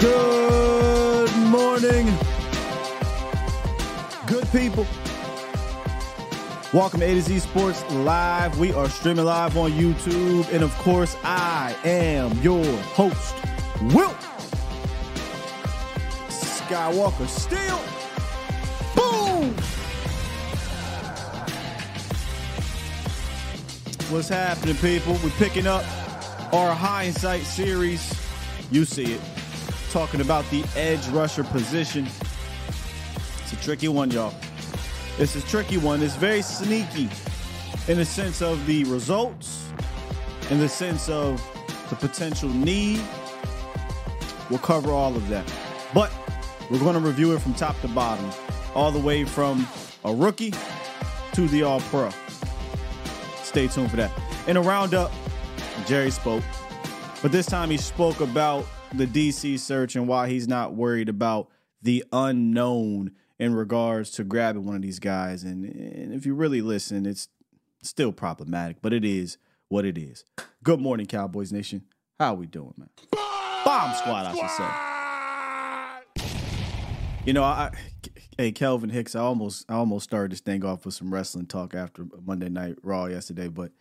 Good morning, good people. Welcome to A to Z Sports Live. We are streaming live on YouTube. And of course, I am your host, Will Skywalker. Still, boom! What's happening, people? We're picking up our hindsight series. You see it. Talking about the edge rusher position. It's a tricky one, y'all. It's a tricky one. It's very sneaky in the sense of the results, in the sense of the potential need. We'll cover all of that. But we're going to review it from top to bottom, all the way from a rookie to the all pro. Stay tuned for that. In a roundup, Jerry spoke, but this time he spoke about the DC search and why he's not worried about the unknown in regards to grabbing one of these guys. And, and if you really listen, it's still problematic, but it is what it is. Good morning, Cowboys Nation. How we doing, man? Bomb squad, I should say. You know, I, hey Kelvin Hicks, I almost I almost started this thing off with some wrestling talk after Monday Night Raw yesterday, but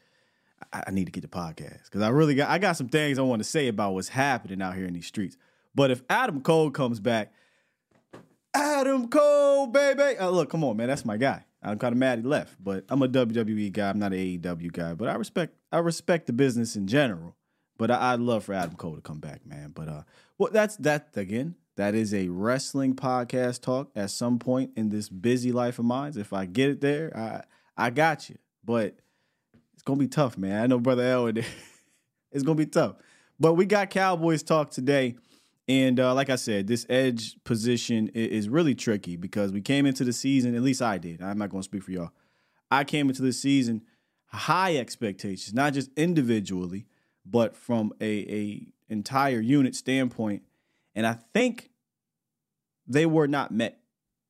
I, I need to get the podcast because I really got I got some things I want to say about what's happening out here in these streets. But if Adam Cole comes back, Adam Cole, baby, uh, look, come on, man, that's my guy. I'm kind of mad he left, but I'm a WWE guy. I'm not an AEW guy, but I respect I respect the business in general. But I, I'd love for Adam Cole to come back, man. But uh, well, that's that again. That is a wrestling podcast talk at some point in this busy life of mine. If I get it there, I I got you. But it's gonna be tough, man. I know brother Elwood. it's gonna be tough. But we got Cowboys talk today, and uh, like I said, this edge position is, is really tricky because we came into the season. At least I did. I'm not gonna speak for y'all. I came into the season high expectations, not just individually, but from a a entire unit standpoint. And I think they were not met,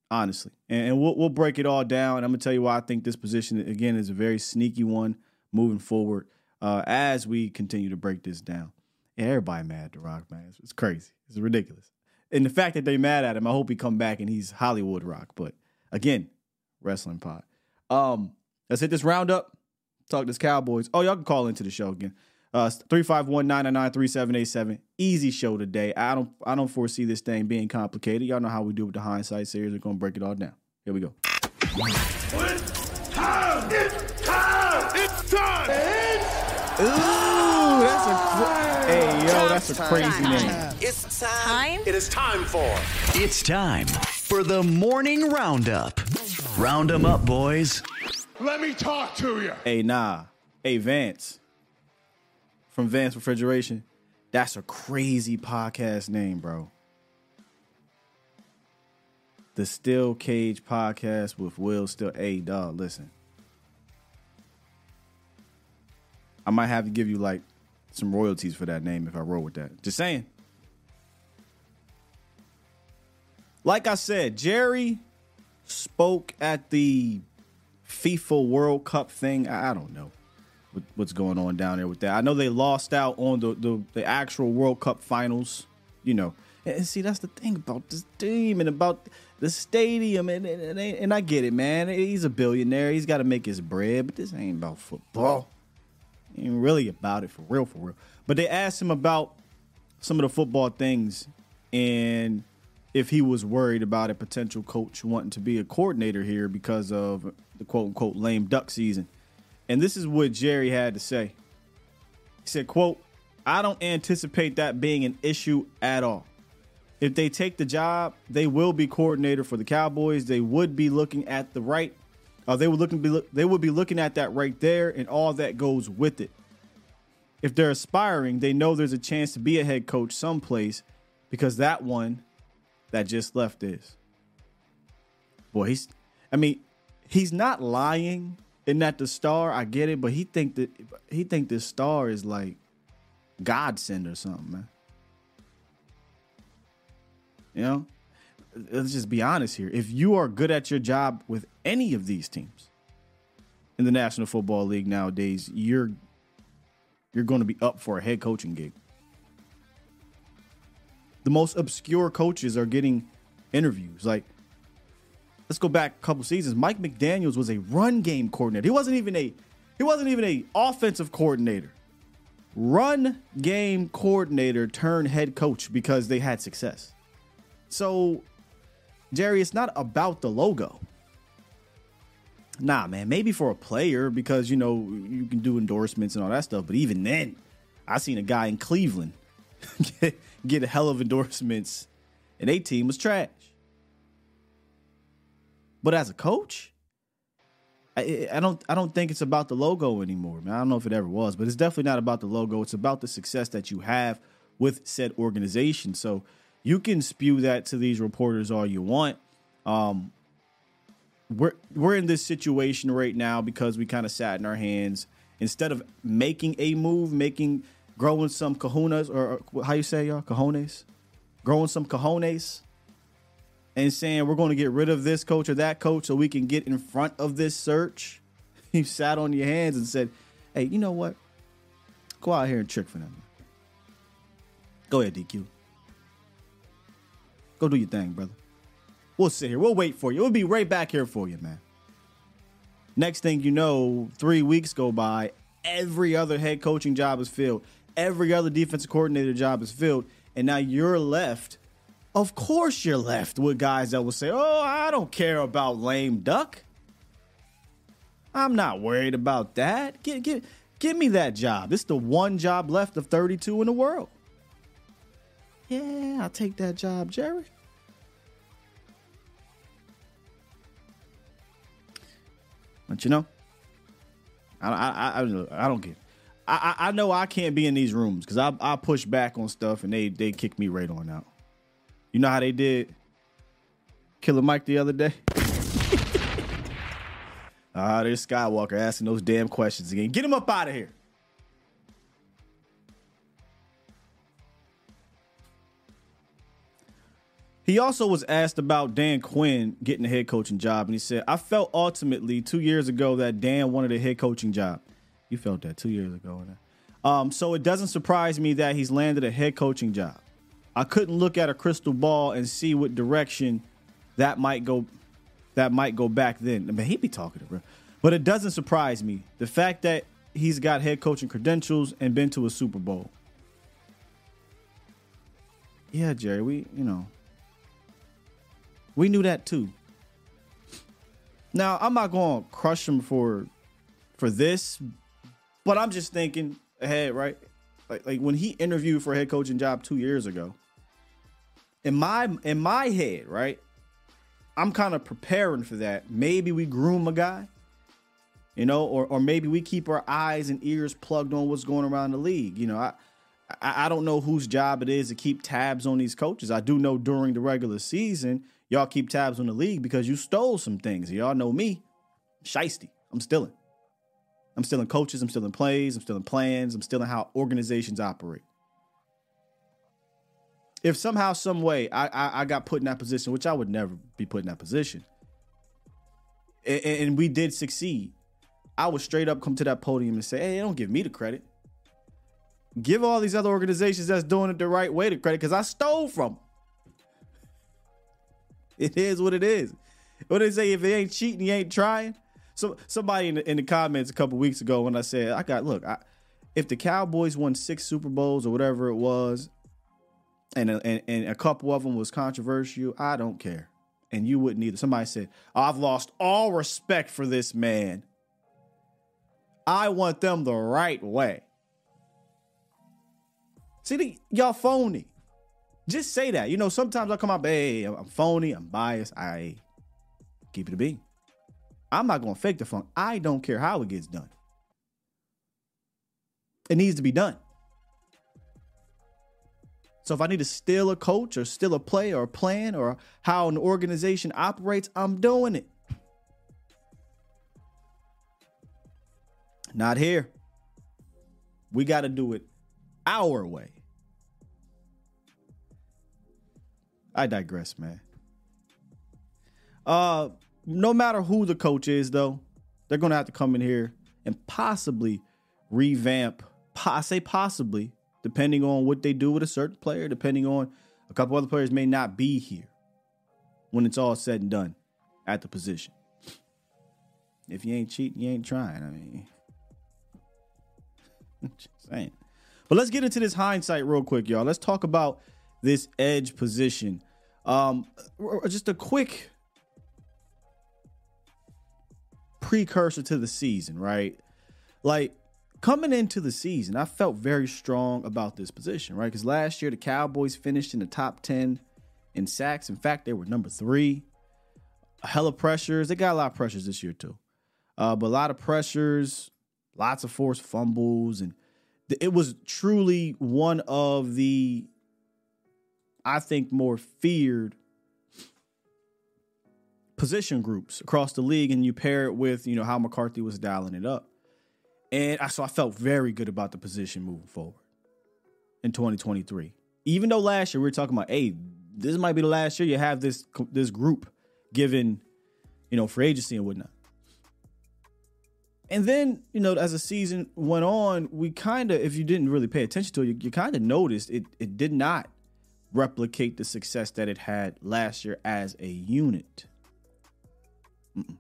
honestly. And, and we'll we'll break it all down. I'm gonna tell you why I think this position again is a very sneaky one moving forward uh, as we continue to break this down. And everybody mad at The Rock, man. It's, it's crazy. It's ridiculous. And the fact that they mad at him, I hope he come back and he's Hollywood Rock. But again, wrestling pod. Um, let's hit this roundup. Talk to this Cowboys. Oh, y'all can call into the show again. Uh 351-999-3787. Easy show today. I don't I don't foresee this thing being complicated. Y'all know how we do with the hindsight series. We're gonna break it all down. Here we go. It's time! It's time! It's time! Ooh, that's a hey yo, that's a crazy name. It's time. Time? It is time for It's time for the morning roundup. Round 'em up, boys. Let me talk to you. Hey, nah. Hey, Vance. From Vance Refrigeration. That's a crazy podcast name, bro. The Still Cage podcast with Will Still. Hey, dog, listen. I might have to give you like some royalties for that name if I roll with that. Just saying. Like I said, Jerry spoke at the FIFA World Cup thing. I, don't know what's going on down there with that. I know they lost out on the, the, the actual World Cup finals, you know. And, see, that's the thing about this team and about the stadium. And, and, and I get it, man. He's a billionaire. He's got to make his bread, but this ain't about football. Ain't really about it for real, for real. But they asked him about some of the football things and if he was worried about a potential coach wanting to be a coordinator here because of the quote unquote lame duck season. And this is what Jerry had to say. He said, quote, I don't anticipate that being an issue at all. If they take the job, they will be coordinator for the Cowboys. They would be looking at the right. Uh, they would looking be they would be looking at that right there and all that goes with it. If they're aspiring, they know there's a chance to be a head coach someplace because that one that just left is. Boy, he's I mean, he's not lying in that the star, I get it, but he think that he think this star is like godsend or something, man. You know? Let's just be honest here. If you are good at your job with any of these teams in the National Football League nowadays, you're you're going to be up for a head coaching gig. The most obscure coaches are getting interviews. Like, let's go back a couple seasons. Mike McDaniels was a run game coordinator. He wasn't even a he wasn't even a offensive coordinator. Run game coordinator turned head coach because they had success. So, Jerry, it's not about the logo. Nah, man, maybe for a player because you know you can do endorsements and all that stuff. But even then, I seen a guy in Cleveland get, a hell of endorsements, and a team was trash. But as a coach, I, I don't I don't think it's about the logo anymore, man. I don't know if it ever was, but it's definitely not about the logo. It's about the success that you have with said organization. So you can spew that to these reporters all you want. Um, we're we're in this situation right now because we kind of sat in our hands instead of making a move, making growing some kahunas or, or how you say y'all cojones, growing some cojones, and saying we're going to get rid of this coach or that coach so we can get in front of this search. You sat on your hands and said, "Hey, you know what? Go out here and trick for them. Go ahead, DQ. Go do your thing, brother." We'll sit here. We'll wait for you. We'll be right back here for you, man. Next thing you know, three weeks go by. Every other head coaching job is filled. Every other defensive coordinator job is filled. And now you're left. Of course, you're left with guys that will say, Oh, I don't care about lame duck. I'm not worried about that. Give, give, give me that job. It's the one job left of 32 in the world. Yeah, I'll take that job, Jerry. You know, I I I, I don't get. It. I, I know I can't be in these rooms because I I push back on stuff and they they kick me right on out. You know how they did Killer Mike the other day. Ah, uh, there's Skywalker asking those damn questions again. Get him up out of here. He also was asked about Dan Quinn getting a head coaching job, and he said, I felt ultimately two years ago that Dan wanted a head coaching job. You felt that two years ago. Um, so it doesn't surprise me that he's landed a head coaching job. I couldn't look at a crystal ball and see what direction that might go that might go back then. I mean, he'd be talking to bro. But it doesn't surprise me. The fact that he's got head coaching credentials and been to a Super Bowl. Yeah, Jerry, we, you know, we knew that too. Now, I'm not going to crush him for for this, but I'm just thinking ahead, right? Like like when he interviewed for a head coaching job 2 years ago. In my in my head, right? I'm kind of preparing for that. Maybe we groom a guy, you know, or or maybe we keep our eyes and ears plugged on what's going around the league. You know, I I, I don't know whose job it is to keep tabs on these coaches. I do know during the regular season, y'all keep tabs on the league because you stole some things. Y'all know me, shisty. I'm stealing. I'm stealing coaches. I'm stealing plays. I'm stealing plans. I'm stealing how organizations operate. If somehow, some way, I, I, I got put in that position, which I would never be put in that position, and, and we did succeed, I would straight up come to that podium and say, "Hey, don't give me the credit. Give all these other organizations that's doing it the right way the credit, because I stole from them." It is what it is. What they say, if they ain't cheating, you ain't trying. So somebody in the, in the comments a couple weeks ago when I said I got look, I, if the Cowboys won six Super Bowls or whatever it was, and a, and, and a couple of them was controversial, I don't care. And you wouldn't either. Somebody said, I've lost all respect for this man. I want them the right way. See, the, y'all phony. Just say that. You know, sometimes I come out, hey, I'm phony, I'm biased. I keep it a beat. I'm not to fake the funk. I don't care how it gets done. It needs to be done. So if I need to steal a coach or steal a play or a plan or how an organization operates, I'm doing it. Not here. We got to do it our way. I digress, man. Uh no matter who the coach is though, they're to have to come in here and possibly revamp I say possibly, depending on what they do with a certain player, depending on a couple other players may not be here when it's all said and done at the position. If you ain't cheating, you ain't trying. I mean, just saying. But let's get into this hindsight real quick, y'all. Let's talk about this edge position. Um, just a quick precursor to the season, right? Like coming into the season, I felt very strong about this position, right? Because last year the Cowboys finished in the top 10 in sacks. In fact, they were number three. A hell of pressures. They got a lot of pressures this year, too. Uh, but a lot of pressures, lots of forced fumbles. And it was truly one of the, I think, more feared position groups across the league. And you pair it with, you know, how McCarthy was dialing it up. And I, so I felt very good about the position moving forward in 2023. Even though last year we were talking about, hey, this might be the last year you have this this group given, you know, free agency and whatnot. And then, you know, as the season went on, we kind of, if you didn't really pay attention to it, you, you kind of noticed it it did not replicate the success that it had last year as a unit. Mm-mm.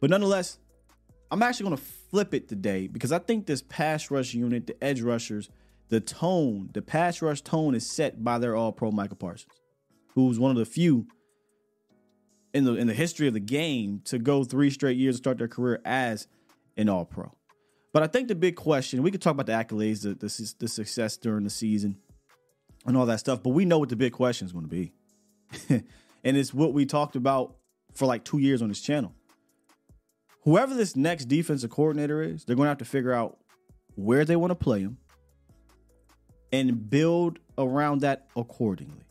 But nonetheless, I'm actually going to flip it today because I think this pass rush unit, the edge rushers, the tone, the pass rush tone is set by their all pro Micah Parsons, who's one of the few in the in the history of the game to go three straight years to start their career as an all pro. But I think the big question, we could talk about the accolades, the, the, the success during the season and all that stuff, but we know what the big question is going to be. and it's what we talked about for like two years on this channel whoever this next defensive coordinator is, they're going to have to figure out where they want to play him and build around that accordingly.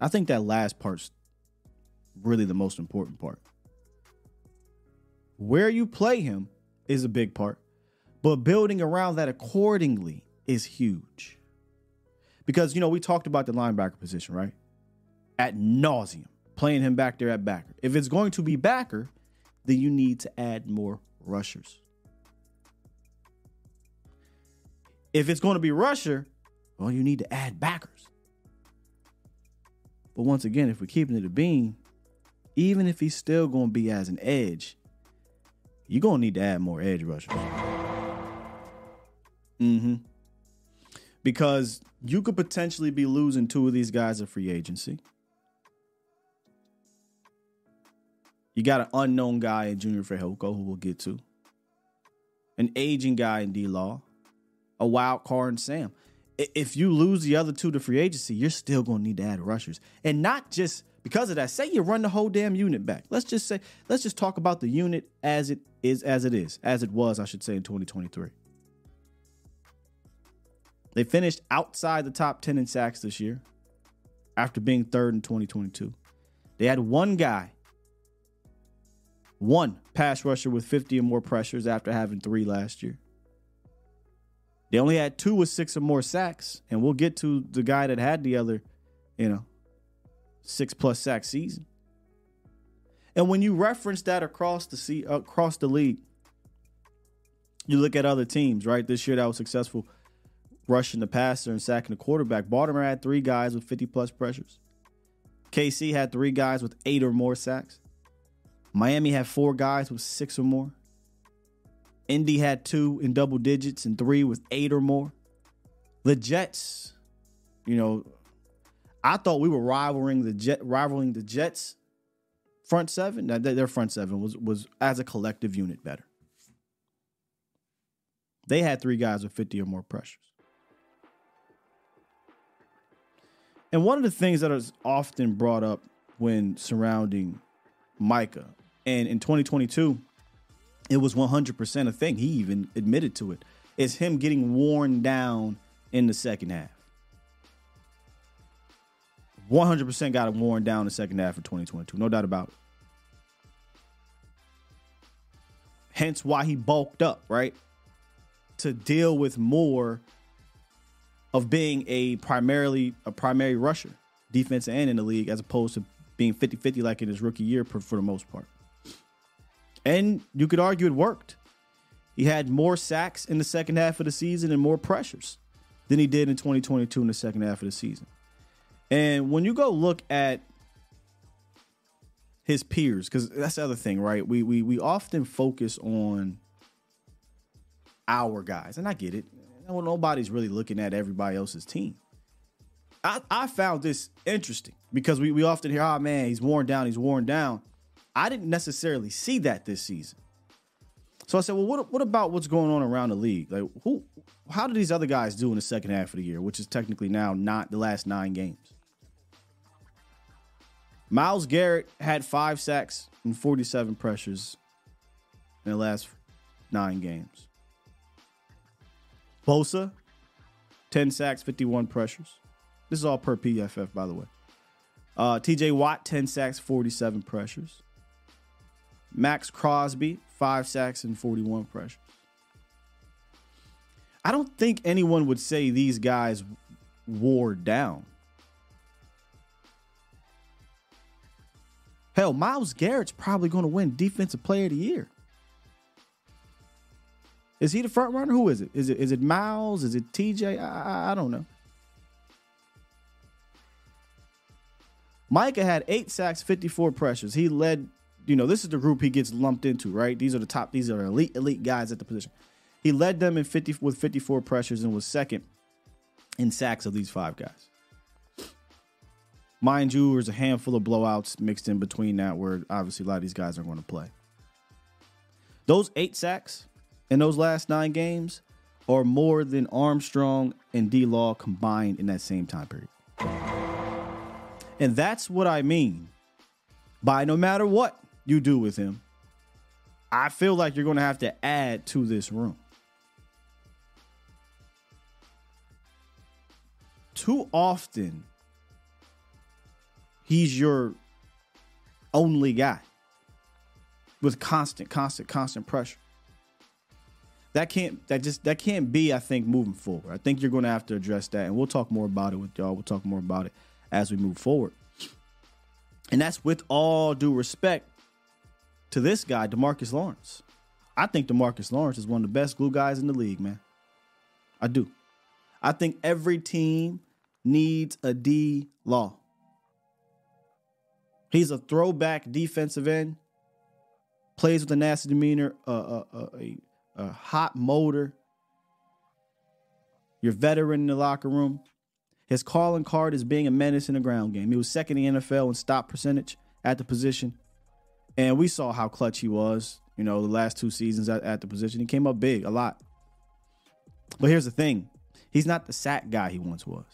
I think that last part's really the most important part. Where you play him is a big part, but building around that accordingly is huge. Because, you know, we talked about the linebacker position, right? At nauseum playing him back there at backer. If it's going to be backer, then you need to add more rushers. If it's going to be rusher, well, you need to add backers. But once again, if we're keeping it a bean, even if he's still going to be as an edge, you're going to need to add more edge rushers. Mm-hmm. Because you could potentially be losing two of these guys at free agency. You got an unknown guy in Junior Fehoko who we'll get to. An aging guy in D Law. A wild card in Sam. If you lose the other two to free agency, you're still going to need to add rushers. And not just because of that. Say you run the whole damn unit back. Let's just say, let's just talk about the unit as it is, as it is, as it was, I should say, in 2023. They finished outside the top 10 in sacks this year after being third in 2022. They had one guy one pass rusher with 50 or more pressures after having three last year. They only had two with six or more sacks, and we'll get to the guy that had the other, you know, six plus sack season. And when you reference that across the sea, across the league, you look at other teams, right? This year that was successful rushing the passer and sacking the quarterback. Baltimore had three guys with 50 plus pressures. KC had three guys with eight or more sacks. Miami had four guys with six or more. Indy had two in double digits and three with eight or more. The Jets, you know, I thought we were rivaling the Jet, rivaling the Jets front seven. Their front seven was was as a collective unit better. They had three guys with 50 or more pressures. And one of the things that is often brought up when surrounding Micah, and in 2022, it was 100% a thing. He even admitted to it. it. Is him getting worn down in the second half. 100% got him worn down in the second half of 2022. No doubt about it. Hence why he bulked up, right? To deal with more of being a primarily a primary rusher, defense and in the league, as opposed to being 50-50 like in his rookie year for, for the most part. And you could argue it worked. He had more sacks in the second half of the season and more pressures than he did in 2022 in the second half of the season. And when you go look at his peers, because that's the other thing, right? We we we often focus on our guys, and I get it. Nobody's really looking at everybody else's team. I, I found this interesting because we, we often hear, oh man, he's worn down, he's worn down. I didn't necessarily see that this season. So I said, well, what, what about what's going on around the league? Like, who, how do these other guys do in the second half of the year, which is technically now not the last nine games? Myles Garrett had five sacks and 47 pressures in the last nine games. Bosa, 10 sacks, 51 pressures. This is all per PFF, by the way. Uh, TJ Watt, 10 sacks, 47 pressures. Maxx Crosby, 5 sacks and 41 pressures. I don't think anyone would say these guys wore down. Hell, Myles Garrett's probably going to win Defensive Player of the Year. Is he the front runner? Who is it? Is it is it Myles? Is it TJ? I, I don't know. Micah had eight sacks, 54 pressures. He led, you know, this is the group he gets lumped into, right? These are the top, these are elite, elite guys at the position. He led them in 50 with 54 pressures and was second in sacks of these five guys. Mind you, there's a handful of blowouts mixed in between that where obviously a lot of these guys aren't going to play. Those eight sacks in those last nine games are more than Armstrong and D Law combined in that same time period. And that's what I mean by no matter what you do with him, I feel like you're going to have to add to this room. Too often, he's your only guy with constant, constant, constant pressure. That can't that just that can't be, I think, moving forward. I think you're going to have to address that, and we'll talk more about it with y'all. We'll talk more about it as we move forward. And that's with all due respect to this guy, Demarcus Lawrence. I think Demarcus Lawrence is one of the best glue guys in the league, man. I do. I think every team needs a D law. He's a throwback defensive end, plays with a nasty demeanor, uh, uh, uh, a, a hot motor. You're veteran in the locker room. His calling card is being a menace in the ground game. He was second in the NFL in stop percentage at the position. And we saw how clutch he was, you know, the last two seasons at, at the position. He came up big a lot. But here's the thing he's not the sack guy he once was.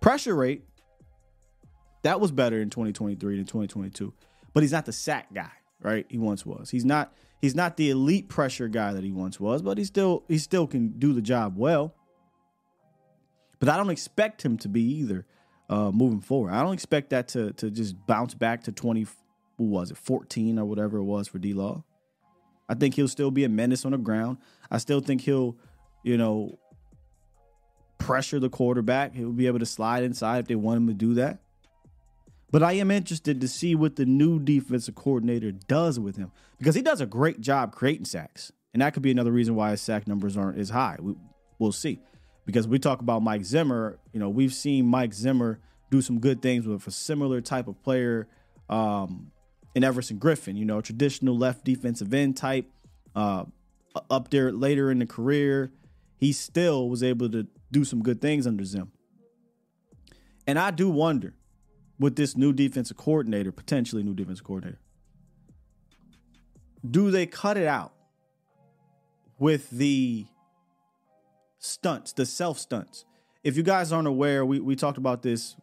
Pressure rate, that was better in 2023 than 2022. But he's not the sack guy, right? He once was. He's not he's not the elite pressure guy that he once was, but he still he still can do the job well. But I don't expect him to be either uh, moving forward. I don't expect that to to just bounce back to 20 who was it 14 or whatever it was for D Law. I think he'll still be a menace on the ground. I still think he'll, you know, pressure the quarterback. He'll be able to slide inside if they want him to do that. But I am interested to see what the new defensive coordinator does with him because he does a great job creating sacks. And that could be another reason why his sack numbers aren't as high. We, will see. Because we talk about Mike Zimmer, you know, we've seen Mike Zimmer do some good things with a similar type of player um, in Everson Griffen, you know, traditional left defensive end type, uh, up there later in the career, he still was able to do some good things under Zim. And I do wonder with this new defensive coordinator, potentially new defensive coordinator, do they cut it out with the stunts, the self stunts? If you guys aren't aware, we, we talked about this.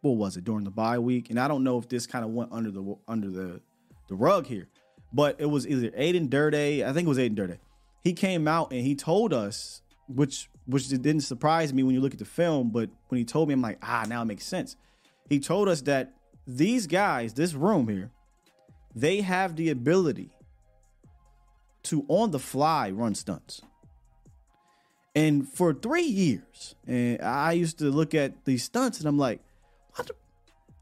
What was it during the bye week? And I don't know if this kind of went under the under the the rug here, but it was either Aden Durde. I think it was Aden Durde. He came out and he told us, which which didn't surprise me when you look at the film, but when he told me, I'm like, ah, now it makes sense. He told us that these guys, this room here, they have the ability to on the fly run stunts. And for three years, and I used to look at these stunts and I'm like, what?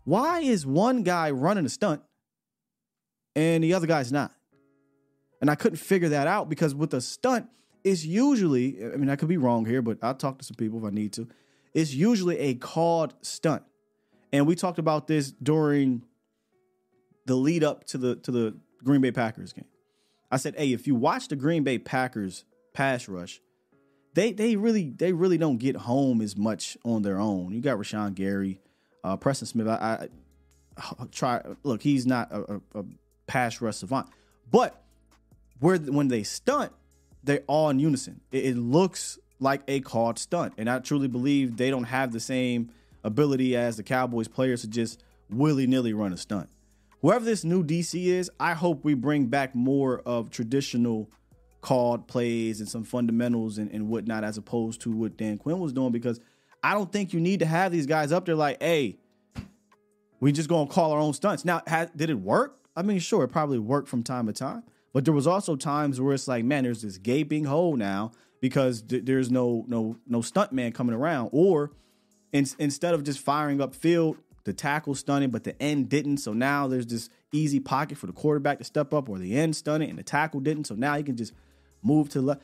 why is one guy running a stunt and the other guy's not? And I couldn't figure that out because with a stunt, it's usually, I mean, I could be wrong here, but I'll talk to some people if I need to. It's usually a called stunt. And we talked about this during the lead up to the to the Green Bay Packers game. I said, hey, if you watch the Green Bay Packers pass rush, they they really they really don't get home as much on their own. You got Rashan Gary, uh, Preston Smith. I, I, try look, he's not a, a, a pass rush savant, but where when they stunt, they're all in unison. It, it looks like a called stunt, and I truly believe they don't have the same ability as the Cowboys players to just willy nilly run a stunt. Whoever this new DC is, I hope we bring back more of traditional called plays and some fundamentals and, and whatnot, as opposed to what Dan Quinn was doing, because I don't think you need to have these guys up there like, hey, we just gonna call our own stunts. Now, did it work? I mean, sure, it probably worked from time to time, but there was also times where it's like, man, there's this gaping hole now because th- there's no no no stunt man coming around, or in, instead of just firing up field, the tackle stunning, but the end didn't. So now there's this easy pocket for the quarterback to step up, or the end stunning and the tackle didn't. So now he can just move to left.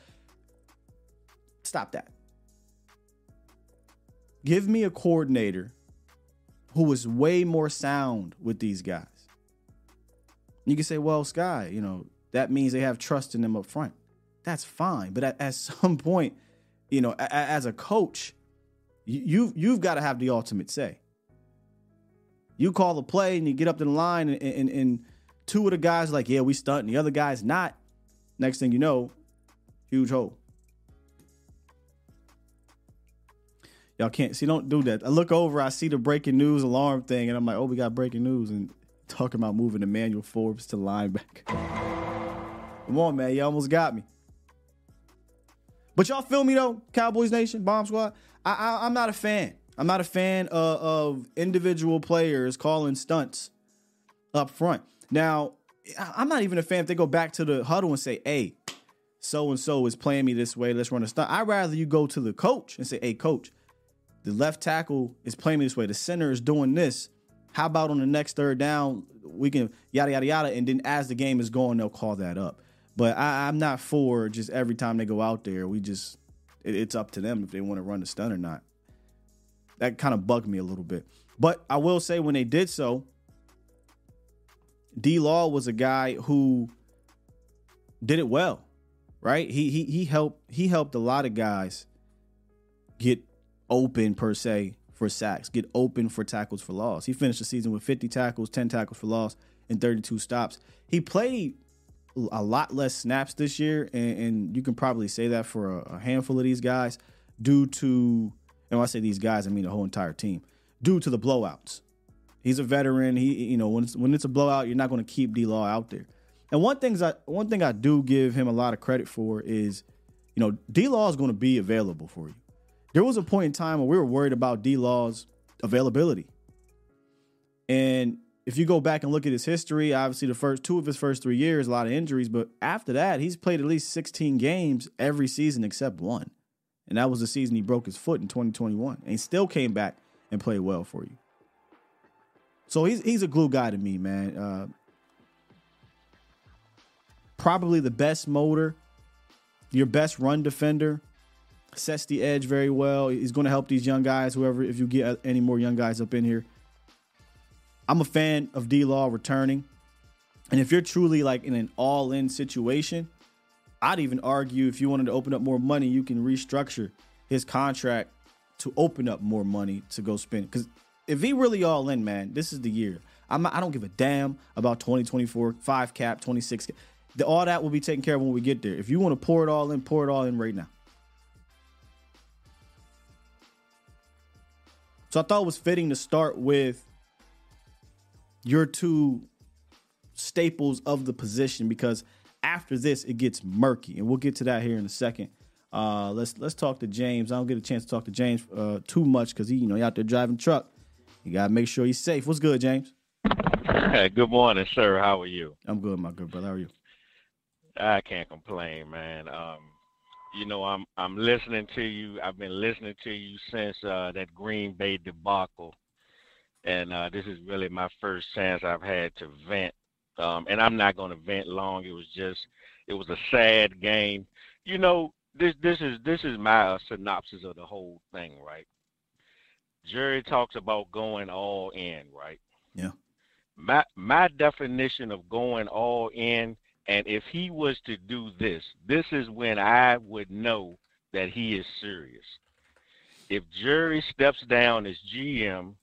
Stop that. Give me a coordinator who is way more sound with these guys. You can say, well, Sky, you know, that means they have trust in them up front. That's fine. But at, at some point, you know, a, as a coach, you you've got to have the ultimate say. You call the play and you get up to the line, and, and, and two of the guys like, yeah, we stunt, and the other guy's not. Next thing you know, huge hole. Y'all can't see, don't do that. I look over, I see the breaking news alarm thing, and I'm like, oh, we got breaking news, and talking about moving Emmanuel Forbes to linebacker. Come on, man, you almost got me. But y'all feel me though, Cowboys Nation, Bomb Squad. I, am not a fan. I'm not a fan of, of individual players calling stunts up front. Now, I'm not even a fan if they go back to the huddle and say, "Hey, so and so is playing me this way. Let's run a stunt." I'd rather you go to the coach and say, "Hey, coach, the left tackle is playing me this way. The center is doing this. How about on the next third down, we can yada yada yada, and then as the game is going, they'll call that up." But I, am not for just every time they go out there, we just it, it's up to them if they want to run the stunt or not. That kind of bugged me a little bit. But I will say when they did so, D Law was a guy who did it well, right? He he he helped he helped a lot of guys get open per se for sacks, get open for tackles for loss. He finished the season with 50 tackles, 10 tackles for loss, and 32 stops. He played a lot less snaps this year, and, and you can probably say that for a, a, handful of these guys due to, and when I say these guys, I mean the whole entire team, due to the blowouts. He's a veteran. He, you know, when it's, when it's a blowout, you're not going to keep D Law out there. And one things I one thing I do give him a lot of credit for is, you know, D Law is going to be available for you. There was a point in time where we were worried about D Law's availability, and if you go back and look at his history, obviously the first two of his first three years, a lot of injuries, but after that, he's played at least 16 games every season except one. And that was the season he broke his foot in 2021. And he still came back and played well for you. So he's he's a glue guy to me, man. Uh, probably the best motor, your best run defender, sets the edge very well. He's going to help these young guys, whoever, if you get any more young guys up in here. I'm a fan of D Law returning. And if you're truly like in an all in situation, I'd even argue if you wanted to open up more money, you can restructure his contract to open up more money to go spend. Because if he really all in, man, this is the year. I'm I don't give a damn about 2024, five cap, 26. Cap. The, all that will be taken care of when we get there. If you want to pour it all in, pour it all in right now. So I thought it was fitting to start with your two staples of the position because after this it gets murky, and we'll get to that here in a second. Uh, let's let's talk to James. I don't get a chance to talk to James uh, too much because he you know he out there driving truck. You gotta make sure he's safe. What's good, James? Hey, good morning, sir. How are you? I'm good, my good brother. How are you? I can't complain, man. Um, you know, I'm I'm listening to you. I've been listening to you since uh, that Green Bay debacle, and uh, this is really my first chance I've had to vent. Um, and I'm not going to vent long. It was just, it was a sad game. You know, this this is this is my uh, synopsis of the whole thing, right? Jerry talks about going all in, right? Yeah. My my definition of going all in and if he was to do this, this is when I would know that he is serious. If Jerry steps down as GM,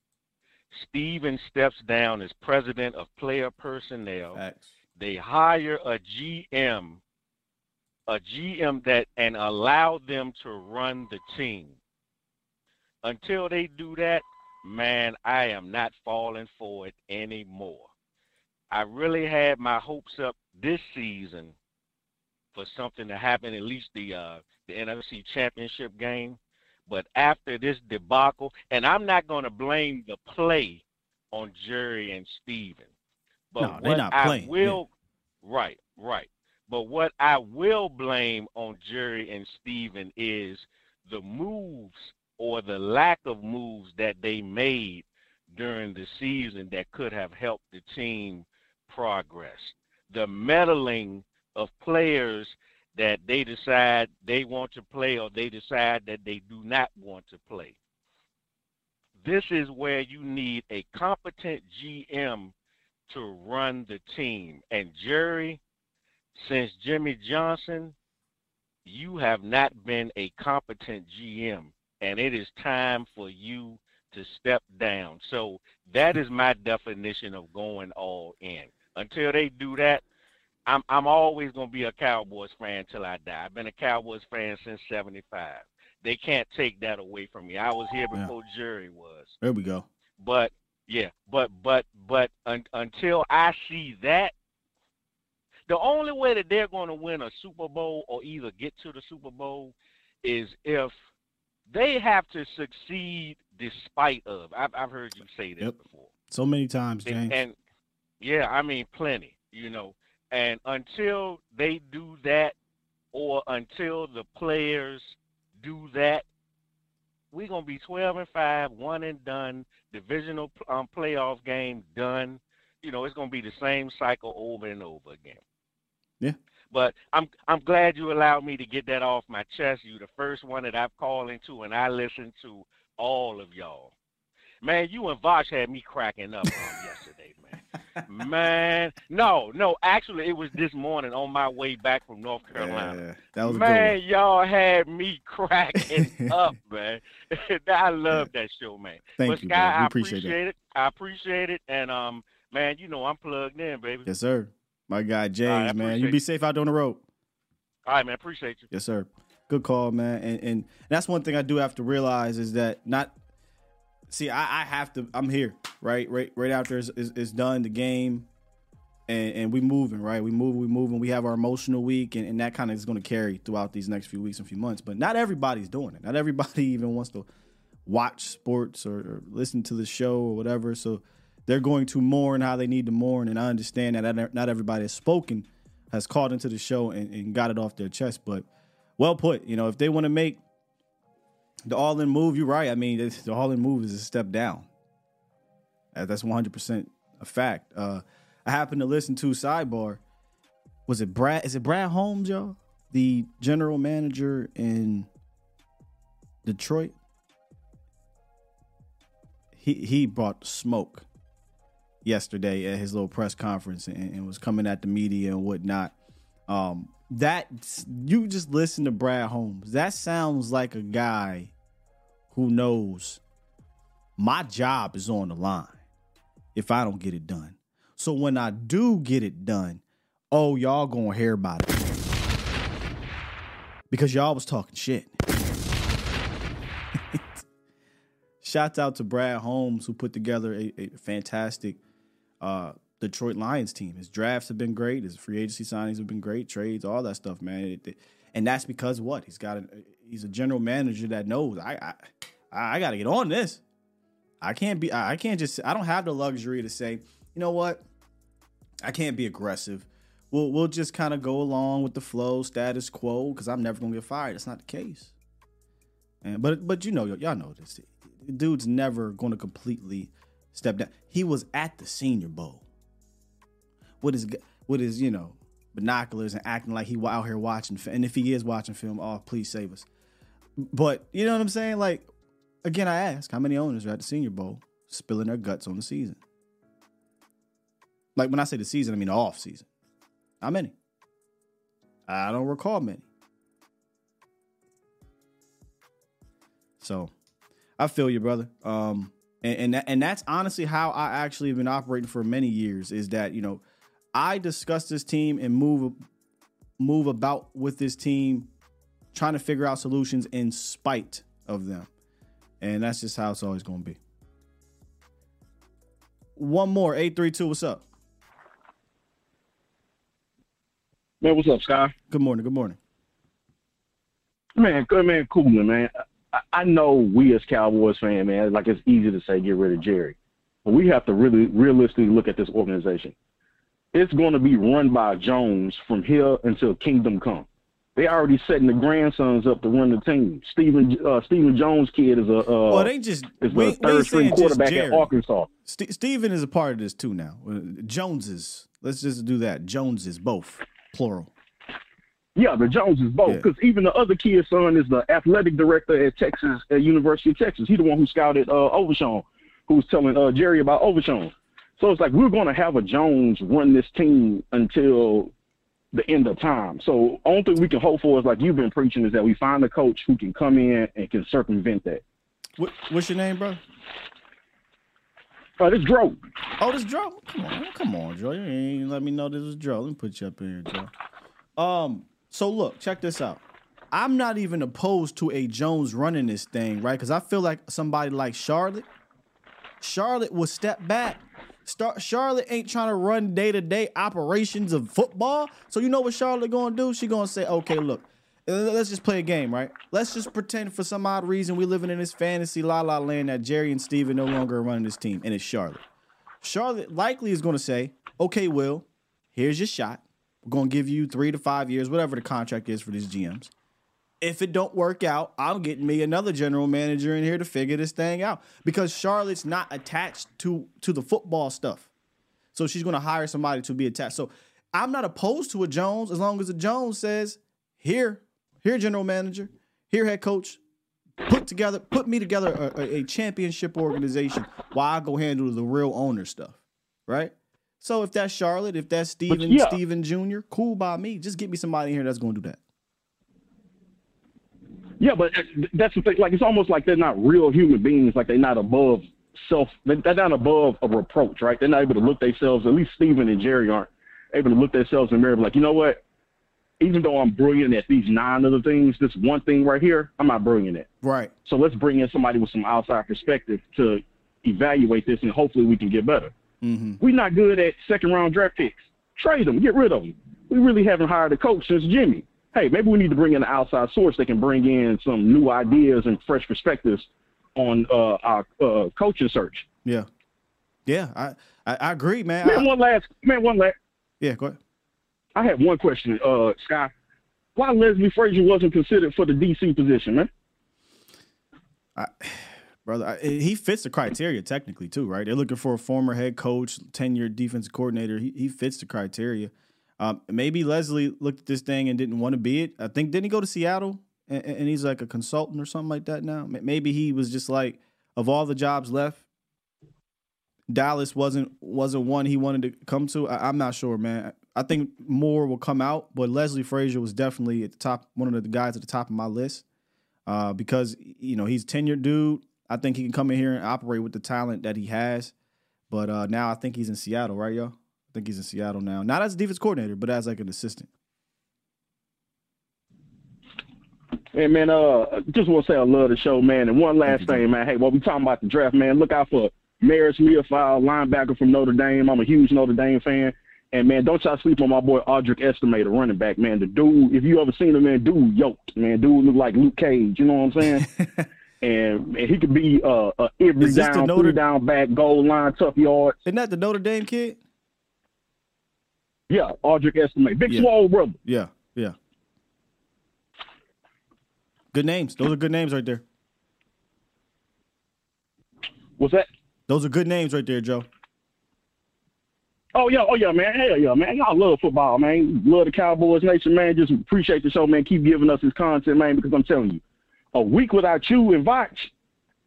Stephen steps down as president of player personnel, Facts. they hire a GM, a GM that and allow them to run the team. Until they do that, man, I am not falling for it anymore. I really had my hopes up this season for something to happen, at least the uh, the NFC Championship game. But after this debacle, and I'm not going to blame the play on Jerry and Stephen. But No, they're not I playing, will, right, right. But what I will blame on Jerry and Stephen is the moves or the lack of moves that they made during the season that could have helped the team progress. The meddling of players that they decide they want to play or they decide that they do not want to play. This is where you need a competent GM to run the team. And Jerry, since Jimmy Johnson, you have not been a competent GM, and it is time for you to step down. So that is my definition of going all in. Until they do that, I'm I'm always gonna be a Cowboys fan till I die. I've been a Cowboys fan since '75. They can't take that away from me. I was here Yeah. before Jerry was. There we go. But yeah, but but but un, until I see that, the only way that they're going to win a Super Bowl or either get to the Super Bowl is if they have to succeed despite of. I've I've heard you say that Yep. before. So many times, James. And, and yeah, I mean plenty, you know. And until they do that, or until the players do that, we're gonna be twelve and five, one and done, divisional um, playoff game done. You know, it's gonna be the same cycle over and over again. Yeah. But I'm I'm glad you allowed me to get that off my chest. You the first one that I've called into, and I listen to all of y'all. Man, you and Vosh had me cracking up yesterday, man. Man, no, no, actually, it was this morning on my way back from North Carolina. Yeah, that was man, y'all had me cracking up, man. I love that show, man. Thank but you, Sky, I appreciate it. I appreciate it, and um, man, you know I'm plugged in, baby. Yes, sir. My guy James, I man. You be safe out there on the road. All right, man, appreciate you. Yes, sir. Good call, man. And and that's one thing I do have to realize is that not see, I, I have to I'm here, right? Right right after it's, it's, it's done, the game, and, and we moving, right? We move, we moving. We have our emotional week, and, and that kind of is gonna carry throughout these next few weeks and few months. But not everybody's doing it. Not everybody even wants to watch sports or, or listen to the show or whatever. So they're going to mourn how they need to mourn, and I understand that not everybody has spoken, has called into the show and, and got it off their chest. But well put. You know, if they want to make the all in move, you're right. I mean, the all in move is a step down. Uh, That's 100% a fact. Uh, I happened to listen to sidebar. Was it Brad? Is it Brad Holmes, y'all? The general manager in Detroit. He he brought smoke yesterday at his little press conference and, and was coming at the media and whatnot. Um, that you just listen to Brad Holmes. That sounds like a guy who knows my job is on the line if I don't get it done. So when I do get it done, oh y'all gonna hear about it because y'all was talking shit. Shouts out to Brad Holmes who put together a, a fantastic uh, Detroit Lions team. His drafts have been great. His free agency signings have been great. Trades, all that stuff, man. It, it, and that's because what he's got. A, he's a general manager that knows. I I, I got to get on this. I can't be. I can't just. I don't have the luxury to say, you know what? I can't be aggressive. We'll we'll just kind of go along with the flow, status quo, because I'm never gonna get fired. That's not the case. And but but you know y'all know this. Dude's never gonna completely step down. He was at the Senior Bowl with his with his you know binoculars and acting like he out here watching. And if he is watching film, oh please save us. But you know what I'm saying? Like again, I ask how many owners are at the Senior Bowl spilling their guts on the season. Like when I say the season, I mean the off season. How many? I don't recall many. So I feel you, brother. Um, and and, that, and that's honestly how I actually have been operating for many years. Is that you know I discuss this team and move move about with this team, trying to figure out solutions in spite of them, and that's just how it's always going to be. One more eight three two. What's up? Man, what's up, Sky? Good morning. Good morning. Man, good man, cool man. I, I know we as Cowboys fan, man, like it's easy to say get rid of Jerry, but we have to really realistically look at this organization it's going to be run by Jones from here until kingdom come. They already setting the grandsons up to run the team. Stephen uh, Stephen Jones kid is a uh, well, they just is we, third string quarterback at Arkansas. St- Stephen is a part of this too now. Uh, Joneses, let's just do that. Joneses, both plural. Yeah, the Joneses both, because yeah. even the other kid's son is the athletic director at Texas, at University of Texas. He's the one who scouted uh, Overshown, who was telling uh, Jerry about Overshown. So it's like we're going to have a Jones run this team until the end of time. So only thing we can hope for is like you've been preaching is that we find a coach who can come in and can circumvent that. What, what's your name, bro? Uh, this Dro. Oh, this Dro. Come on, come on, Joe. You ain't let me know this was Dro. Let me put you up in here, Joe. Um. So look, check this out. I'm not even opposed to a Jones running this thing, right? Because I feel like somebody like Charlotte, Charlotte will step back Start, Charlotte ain't trying to run day to day operations of football. So you know what Charlotte gonna do? She gonna say, okay, look, let's just play a game, right? Let's just pretend for some odd reason we're living in this fantasy la la land that Jerry and Stephen no longer are running this team, and it's Charlotte. Charlotte likely is gonna say, okay, Will, here's your shot. We're gonna give you three to five years, whatever the contract is for these GMs. If it don't work out, I'm getting me another general manager in here to figure this thing out because Charlotte's not attached to to the football stuff. So she's going to hire somebody to be attached. So I'm not opposed to a Jones as long as a Jones says, "Here, here general manager, here head coach, put together, put me together a, a championship organization while I go handle the real owner stuff." Right? So if that's Charlotte, if that's Stephen, yeah. Stephen Jr., cool by me. Just get me somebody in here that's going to do that. Yeah, but that's the thing. Like it's almost like they're not real human beings. Like they're not above self. They're not above a reproach, right? They're not able to look themselves. At least Stephen and Jerry aren't able to look themselves in the mirror. Like you know what? Even though I'm brilliant at these nine other things, this one thing right here, I'm not brilliant at. Right. So let's bring in somebody with some outside perspective to evaluate this, and hopefully we can get better. Mm-hmm. We're not good at second round draft picks. Trade them. Get rid of them. We really haven't hired a coach since Jimmy hey, maybe we need to bring in an outside source that can bring in some new ideas and fresh perspectives on uh, our uh, coaching search. Yeah, yeah, I I, I agree, man. Man, I, one last man, one last. Yeah, go ahead. I have one question, uh, Sky. Why Leslie Frazier wasn't considered for the DC position, man? I, brother, I, he fits the criteria technically too, right? They're looking for a former head coach, ten-year defensive coordinator. He he fits the criteria. Um, maybe Leslie looked at this thing and didn't want to be it. I think didn't he go to Seattle and, and, he's like a consultant or something like that now? Maybe he was just like of all the jobs left, Dallas wasn't wasn't one he wanted to come to. I, am not sure, man. I think more will come out, but Leslie Frazier was definitely at the top, one of the guys at the top of my list, uh, because you know he's a tenured dude. I think he can come in here and operate with the talent that he has. But uh, now I think he's in Seattle, right, yo? I think he's in Seattle now, not as a defense coordinator, but as like an assistant. Hey man, uh, just want to say I love the show, man. And one last thing, man. Hey, while we talking about the draft, man, look out for Marist Liufau, linebacker from Notre Dame. I'm a huge Notre Dame fan. And man, don't y'all sleep on my boy Audric Estime, running back, man. The dude, if you ever seen him, man, dude yoked, man. Dude look like Luke Cage. You know what I'm saying? and, and he could be uh, a every down, Notre... down back, goal line, tough yards. Isn't that the Notre Dame kid? Yeah, Audric Estime, big yeah. swole brother. Yeah, yeah. Good names. Those are good names right there. What's that? Those are good names right there, Joe. Oh yeah, oh yeah, man. Hell yeah, man. Y'all love football, man. Love the Cowboys Nation, man. Just appreciate the show, man. Keep giving us this content, man, because I'm telling you, a week without you and Voch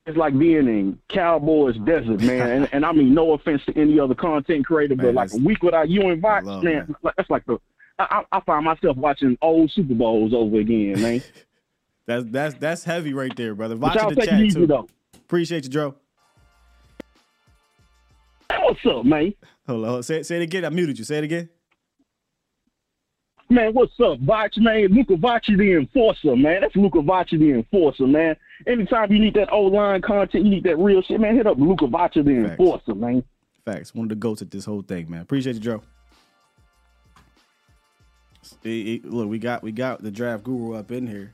is like being in Cowboys desert, man. and, and I mean no offense to any other content creator, man, but like a week without you and Voch, man, man, that's like the I, I find myself watching old Super Bowls over again, man. that's that's that's heavy right there, brother. Watching the chat easy, too. Though. Appreciate you, Joe. What's up, man? Hold on. Say, say it again. I muted you. Say it again. Man, what's up, Voch, man? Luca Vocci, the enforcer, man. That's Luca Vocci, the enforcer, man. Anytime you need that old line content, you need that real shit, man, hit up Luca Vocci, the Facts. enforcer, man. Facts. One of the goats at this whole thing, man. Appreciate you, Joe. look, we got we got the draft guru up in here.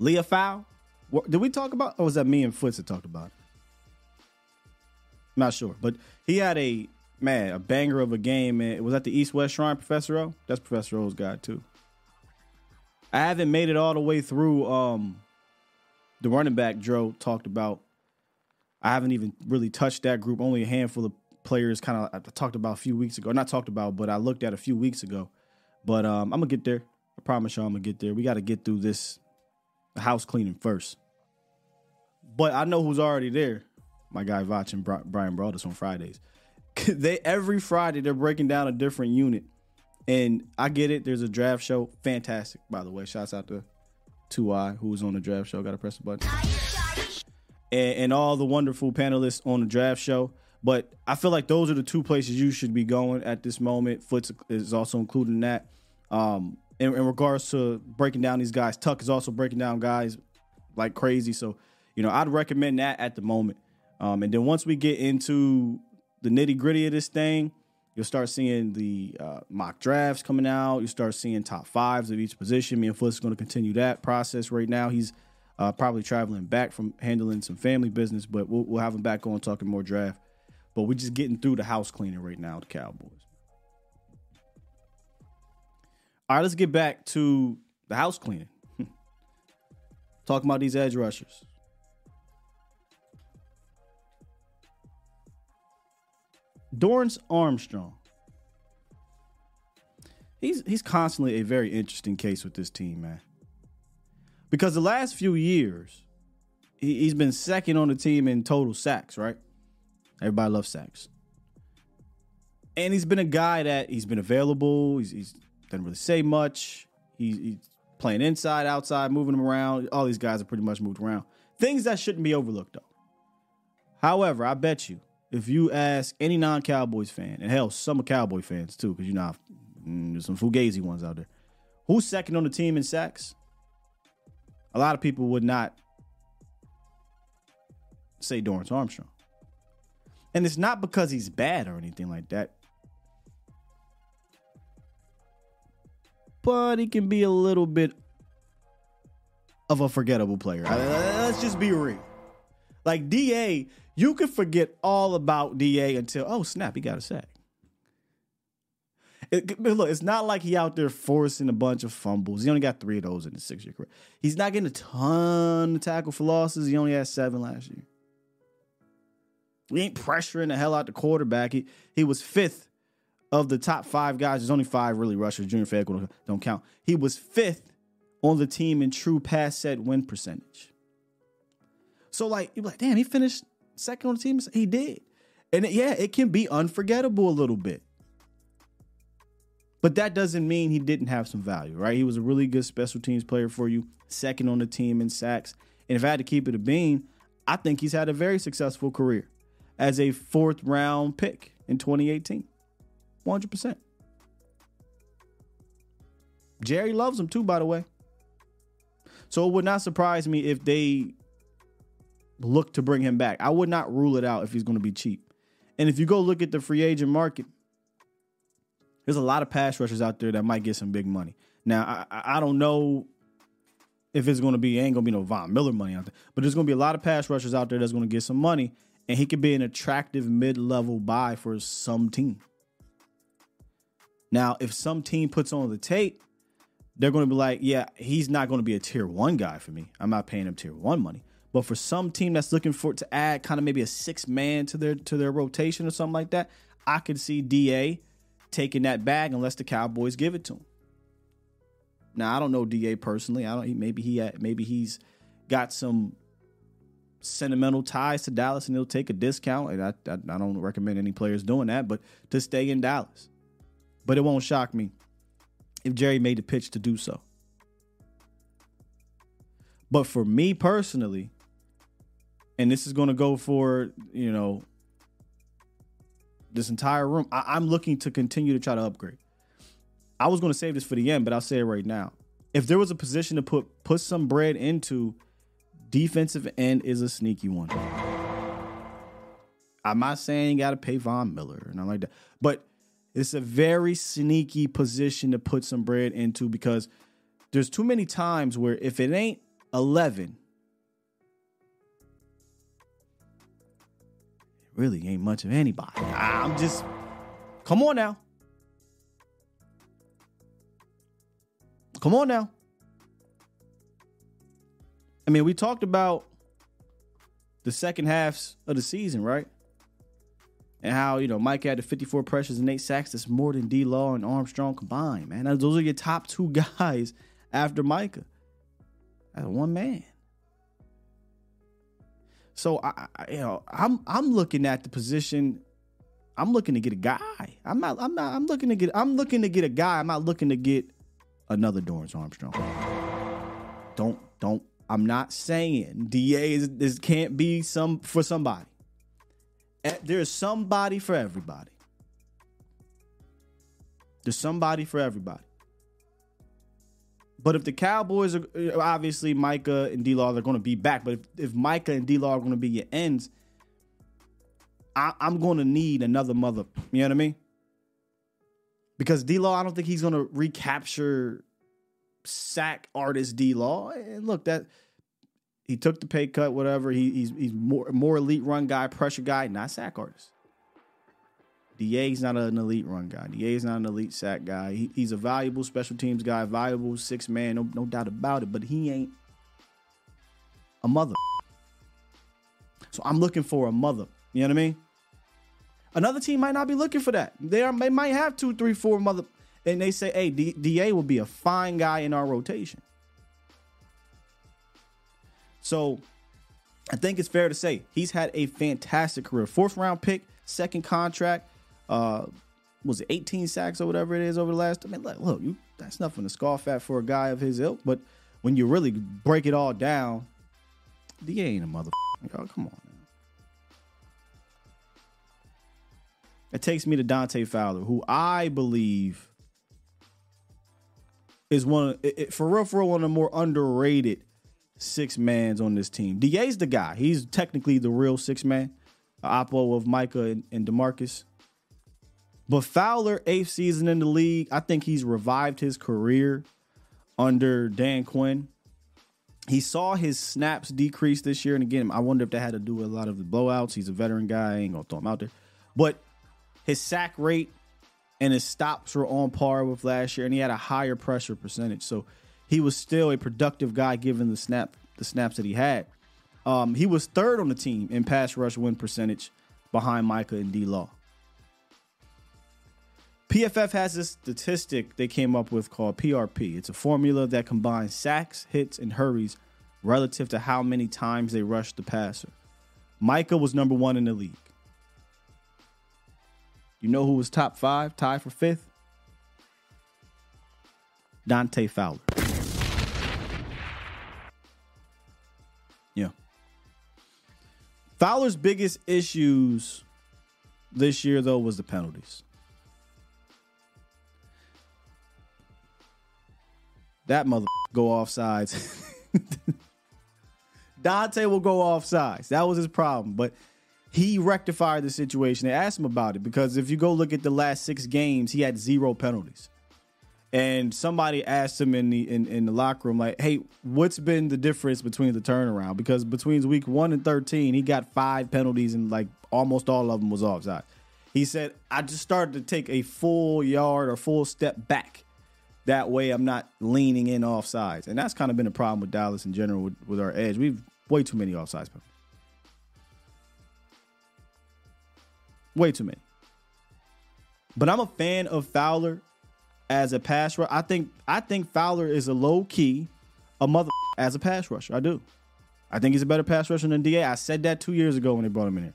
Liufau. Did we talk about? Or was that me and Foots that talked about it? Not sure, but he had a man a banger of a game. Man, was that the East West Shrine, Professor O? That's Professor O's guy too. I haven't made it all the way through. Um, the running back Joe talked about. I haven't even really touched that group. Only a handful of players. Kind of I talked about a few weeks ago. Not talked about, but I looked at a few weeks ago. But um, I'm gonna get there. I promise y'all, I'm gonna get there. We got to get through this house cleaning first. But I know who's already there my guy Voch and Brian Broaddus on Fridays. they every Friday they're breaking down a different unit, and I get it. There's a draft show, fantastic by the way. Shouts out to Two Eye who was on the draft show. Got to press the button, and, and all the wonderful panelists on the draft show. But I feel like those are the two places you should be going at this moment. Foots is also included in that. Um, in, in, regards to breaking down these guys, Tuck is also breaking down guys like crazy. So, you know, I'd recommend that at the moment. Um, and then once we get into the nitty gritty of this thing, you'll start seeing the uh, mock drafts coming out. You start seeing top fives of each position. Me and Foots is going to continue that process right now. He's uh, probably traveling back from handling some family business, but we'll, we'll have him back on talking more draft. But we're just getting through the house cleaning right now, the Cowboys. All right, let's get back to the house cleaning. Talking about these edge rushers. Dorance Armstrong. He's he's constantly a very interesting case with this team, man. Because the last few years, he, he's been second on the team in total sacks, right? Everybody loves sacks. And he's been a guy that he's been available. He's, he's doesn't really say much. He's, he's playing inside, outside, moving them around. All these guys are pretty much moved around. Things that shouldn't be overlooked, though. However, I bet you if you ask any non-Cowboys fan, and hell, some Cowboy fans too, because you know mm, there's some fugazi ones out there. Who's second on the team in sacks? A lot of people would not say Dorance Armstrong. And it's not because he's bad or anything like that. But he can be a little bit of a forgettable player. Let's just be real. Like DA you can forget all about DA until, oh, snap, he got a sack. It, look, it's not like he out there forcing a bunch of fumbles. He only got three of those in his six year career. He's not getting a ton of tackle for losses. He only had seven last year. We ain't pressuring the hell out the quarterback. He he was fifth of the top five guys. There's only five really rushers. Junior Fehoko don't count. He was fifth on the team in true pass set win percentage. So like you're like, damn, he finished second on the team? He did. And it, yeah, it can be unforgettable a little bit. But that doesn't mean he didn't have some value, right? He was a really good special teams player for you, second on the team in sacks. And if I had to keep it a bean, I think he's had a very successful career as a fourth round pick in 2018. 100%. Jerry loves him too, by the way. So it would not surprise me if they look to bring him back. I would not rule it out if he's going to be cheap. And if you go look at the free agent market, there's a lot of pass rushers out there that might get some big money. Now, I, I don't know if it's going to be, ain't going to be no Von Miller money out there, but there's going to be a lot of pass rushers out there that's going to get some money, and he could be an attractive mid level buy for some team. Now, if some team puts on the tape, they're going to be like, yeah, he's not going to be a tier one guy for me. I'm not paying him tier one money. But for some team that's looking for to add kind of maybe a six man to their to their rotation or something like that, I could see Da taking that bag unless the Cowboys give it to him. Now I don't know Da personally. I don't. Maybe he had, maybe he's got some sentimental ties to Dallas and he'll take a discount. And I, I, I don't recommend any players doing that, but to stay in Dallas. But it won't shock me if Jerry made the pitch to do so. But for me personally, and this is going to go for, you know, this entire room, I- am looking to continue to try to upgrade. I was going to save this for the end, but I'll say it right now. If there was a position to put put some bread into, defensive end is a sneaky one. I'm not saying you got to pay Von Miller or nothing like that, but it's a very sneaky position to put some bread into because there's too many times where if it ain't 11, really ain't much of anybody. I'm just, come on now. Come on now. I mean, we talked about the second halves of the season, right? and how you know Mike had the 54 pressures and eight sacks. That's more than D. Law and Armstrong combined, man. Those are your top two guys after Micah. As one man. So I, I, you know, I'm I'm looking at the position. I'm looking to get a guy. I'm not. I'm not. I'm looking to get. I'm looking to get a guy. I'm not looking to get another Dorance Armstrong. Don't don't. I'm not saying Da is this can't be some for somebody. Eh, there's somebody for everybody. There's somebody for everybody. But if the Cowboys are eh, obviously Micah and D Law are going to be back, but if, if Micah and D Law are going to be your ends, I, am going to need another mother. You know what I mean? Because D Law, I don't think he's going to recapture sack artist D Law. And look, that he took the pay cut, whatever. He, he's he's more more elite run guy, pressure guy, not sack artist. DA's not an elite run guy. DA's not an elite sack guy. He, he's a valuable special teams guy, valuable six man, no, no doubt about it. But he ain't a mother. So I'm looking for a mother. You know what I mean? Another team might not be looking for that. They are, they might have two, three, four mother, and they say, "Hey, Da will be a fine guy in our rotation." So I think it's fair to say he's had a fantastic career. Fourth round pick, second contract. Uh, was it 18 sacks or whatever it is over the last? I mean, look, look you, that's nothing to scoff at for a guy of his ilk. But when you really break it all down, D ain't a motherfucker. Oh, come on. Man. It takes me to Dante Fowler, who I believe is one of, it, for real, for real, one of the more underrated six mans on this team. Da's the guy. He's technically the real six man, oppo of Micah and, and Demarcus. But Fowler, eighth season in the league, I think he's revived his career under Dan Quinn. He saw his snaps decrease this year, and again, I wonder if that had to do with a lot of the blowouts. He's a veteran guy, I ain't gonna throw him out there, but his sack rate and his stops were on par with last year, and he had a higher pressure percentage. So he was still a productive guy given the snap the snaps that he had. Um, he was third on the team in pass rush win percentage behind Micah and D Law. PFF has this statistic they came up with called PRP. It's a formula that combines sacks, hits, and hurries relative to how many times they rush the passer. Micah was number one in the league. You know who was top five, tied for fifth? Dante Fowler. Yeah. Fowler's biggest issues this year, though, was the penalties. That mother go off sides. Dante will go off sides. That was his problem. But he rectified the situation. They asked him about it because if you go look at the last six games, he had zero penalties. And somebody asked him in the in, in the locker room, like, hey, what's been the difference between the turnaround? Because between week one and 13, he got five penalties and like almost all of them was offside. He said, I just started to take a full yard or full step back. That way I'm not leaning in off sides. And that's kind of been a problem with Dallas in general with, with our edge. We've way too many offsides penalties. Way too many. But I'm a fan of Fowler as a pass rusher. I think I think Fowler is a low key a mother as a pass rusher. I do. I think he's a better pass rusher than Da. I said that two years ago when they brought him in here.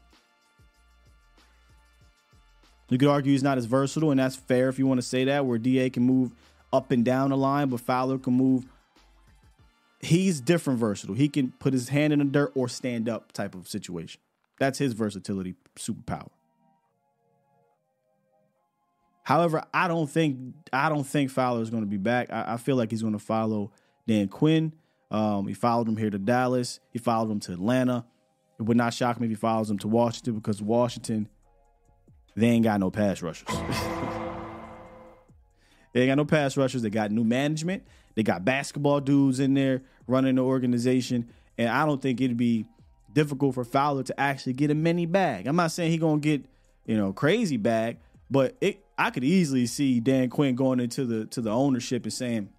You could argue he's not as versatile, and that's fair if you want to say that, where Da can move up and down the line, but Fowler can move. He's different versatile. He can put his hand in the dirt or stand up type of situation. That's his versatility superpower. However, I don't think I don't think Fowler is going to be back. I, I feel like he's going to follow Dan Quinn. Um, he followed him here to Dallas. He followed him to Atlanta. It would not shock me if he follows him to Washington because Washington, they ain't got no pass rushers. they ain't got no pass rushers. They got new management. They got basketball dudes in there running the organization. And I don't think it'd be difficult for Fowler to actually get a mini bag. I'm not saying he gonna get, you know, crazy bag, but it I could easily see Dan Quinn going into the to the ownership and saying,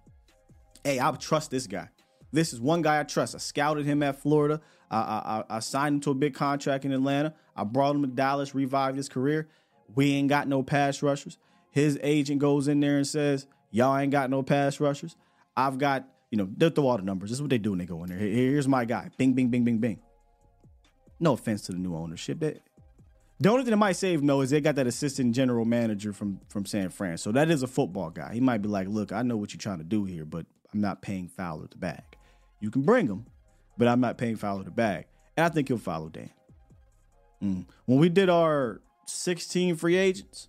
"Hey, I trust this guy. This is one guy I trust. I scouted him at Florida. I, I, I signed him to a big contract in Atlanta. I brought him to Dallas, revived his career. We ain't got no pass rushers. His agent goes in there and says, "Y'all ain't got no pass rushers. I've got." You know, they throw all the numbers. This is what they do when they go in there. Here's my guy. Bing, bing, bing, bing, bing. No offense to the new ownership. That the only thing that might save no is they got that assistant general manager from from San Fran. So that is a football guy. He might be like, look, I know what you're trying to do here, but I'm not paying Fowler the bag. You can bring him, but I'm not paying Fowler the bag. And I think he'll follow Dan. Mm. When we did our 16 free agents,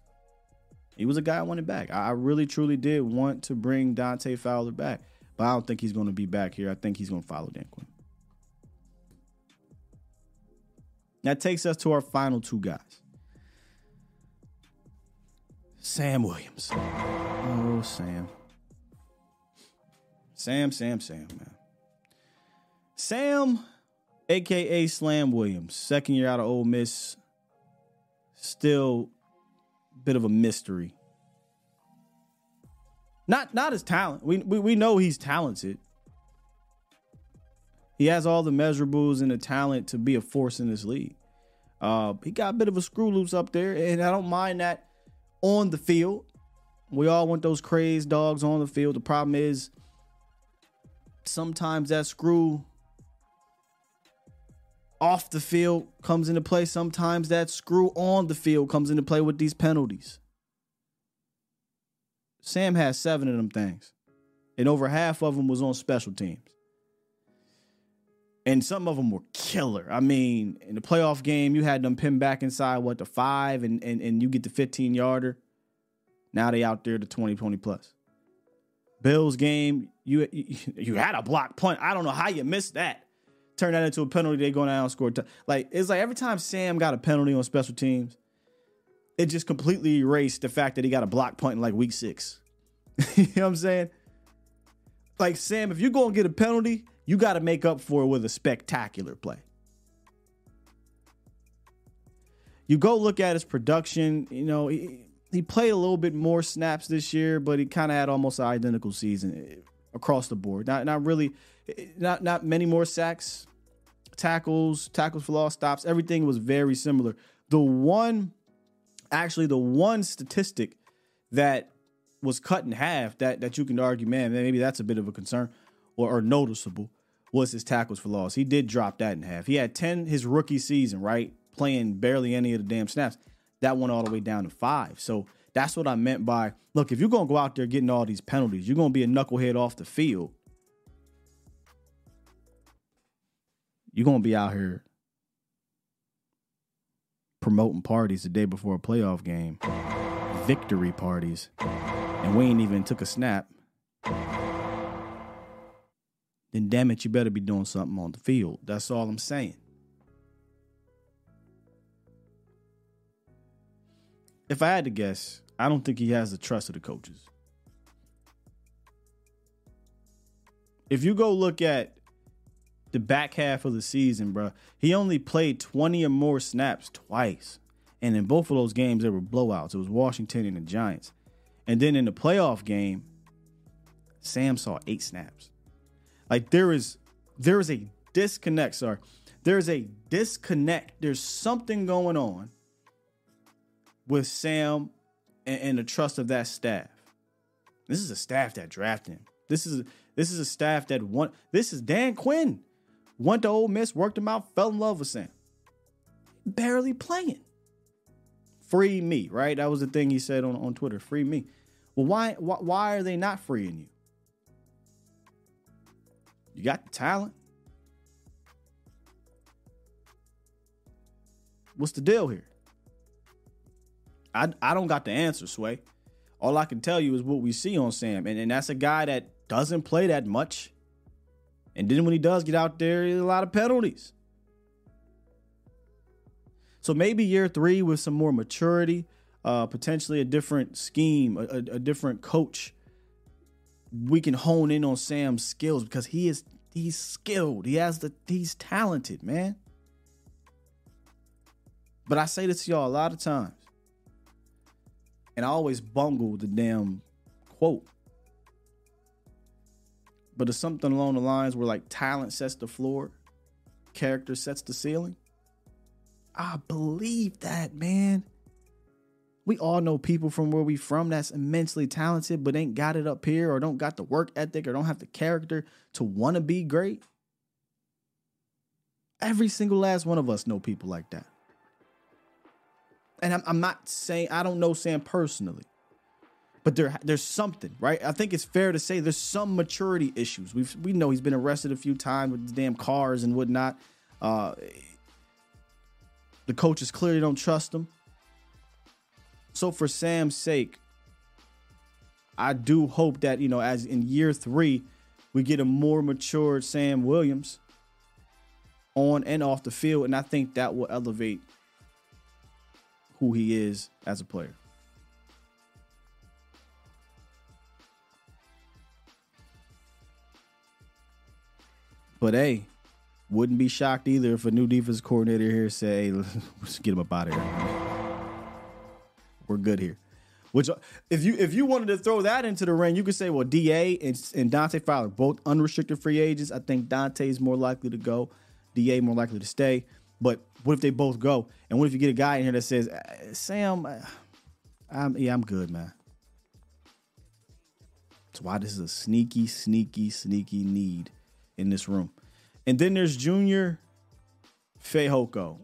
he was a guy I wanted back. I really truly did want to bring Dante Fowler back, but I don't think he's going to be back here. I think he's going to follow Dan Quinn. That takes us to our final two guys. Sam Williams. Oh, Sam. Sam, Sam, Sam, man. Sam, aka Slam Williams, second year out of Ole Miss, still bit of a mystery. Not not his talent. We, we we know he's talented. He has all the measurables and the talent to be a force in this league. Uh, he got a bit of a screw loose up there, and I don't mind that on the field. We all want those crazed dogs on the field. The problem is sometimes that screw off the field comes into play. Sometimes that screw on the field comes into play with these penalties. Sam has seven of them things, and over half of them was on special teams and some of them were killer. I mean, in the playoff game, you had them pinned back inside what the five, and and, and you get the 15 yarder. Now they out there to 20, 20 plus. Bills game, you you had a block punt. I don't know how you missed that. Turn that into a penalty. They go down and score. T- like it's like every time Sam got a penalty on special teams, it just completely erased the fact that he got a block punt in like week six. you know what I'm saying? Like Sam, if you're gonna get a penalty, you got to make up for it with a spectacular play. You go look at his production, you know, he, he played a little bit more snaps this year, but he kind of had almost identical season eh, across the board. Not not really not not many more sacks, tackles, tackles for loss, stops. Everything was very similar. The one actually the one statistic that was cut in half that that you can argue, man, maybe that's a bit of a concern or, or noticeable was his tackles for loss. He did drop that in half. He had 10 his rookie season, right? Playing barely any of the damn snaps. That went all the way down to five. So That's what I meant by look, if you're gonna go out there getting all these penalties, you're gonna be a knucklehead off the field. You're gonna be out here promoting parties the day before a playoff game, victory parties, and we ain't even took a snap. Then damn it, you better be doing something on the field. That's all I'm saying. If I had to guess, I don't think he has the trust of the coaches. If you go look at the back half of the season, bro, he only played 20 or more snaps twice. And in both of those games, there were blowouts. It was Washington and the Giants. And then in the playoff game, Sam saw eight snaps. Like there is there is a disconnect, sorry. There's a disconnect. There's something going on with Sam and, and the trust of that staff. This is a staff that drafted him. This is this is a staff that want. This is Dan Quinn. Went to Ole Miss, worked him out, fell in love with Sam. Barely playing. Free me, right? That was the thing he said on, on Twitter. Free me. Well, why, why why are they not freeing you? You got the talent. What's the deal here? I I don't got the answer, Sway. All I can tell you is what we see on Sam, and, and that's a guy that doesn't play that much. And then when he does get out there, there's a lot of penalties. So maybe year three with some more maturity, uh, potentially a different scheme, a, a, a different coach, we can hone in on Sam's skills because he is he's skilled. He has the he's talented, man. But I say this to y'all a lot of times and I always bungle the damn quote. But it's something along the lines where like talent sets the floor, character sets the ceiling. I believe that, man. We all know people from where we from that's immensely talented, but ain't got it up here or don't got the work ethic or don't have the character to want to be great. Every single last one of us know people like that and I'm, I'm not saying I don't know Sam personally, but there there's something right. I think it's fair to say there's some maturity issues. We we know he's been arrested a few times with the damn cars and whatnot. Uh, the coaches clearly don't trust him. So for Sam's sake, I do hope that you know, as in year three, we get a more matured Sam Williams on and off the field, and I think that will elevate who he is as a player. But hey, wouldn't be shocked either if a new defense coordinator here say, hey, let's get him up out of here. We're good here. Which, if you if you wanted to throw that into the ring, you could say, well, Da and, and Dante Fowler both unrestricted free agents. I think Dante is more likely to go, Da more likely to stay. But what if they both go? And what if you get a guy in here that says, uh, Sam, uh, I'm, yeah, I'm good, man. That's why this is a sneaky, sneaky, sneaky need in this room. And then there's Junior Fehoko,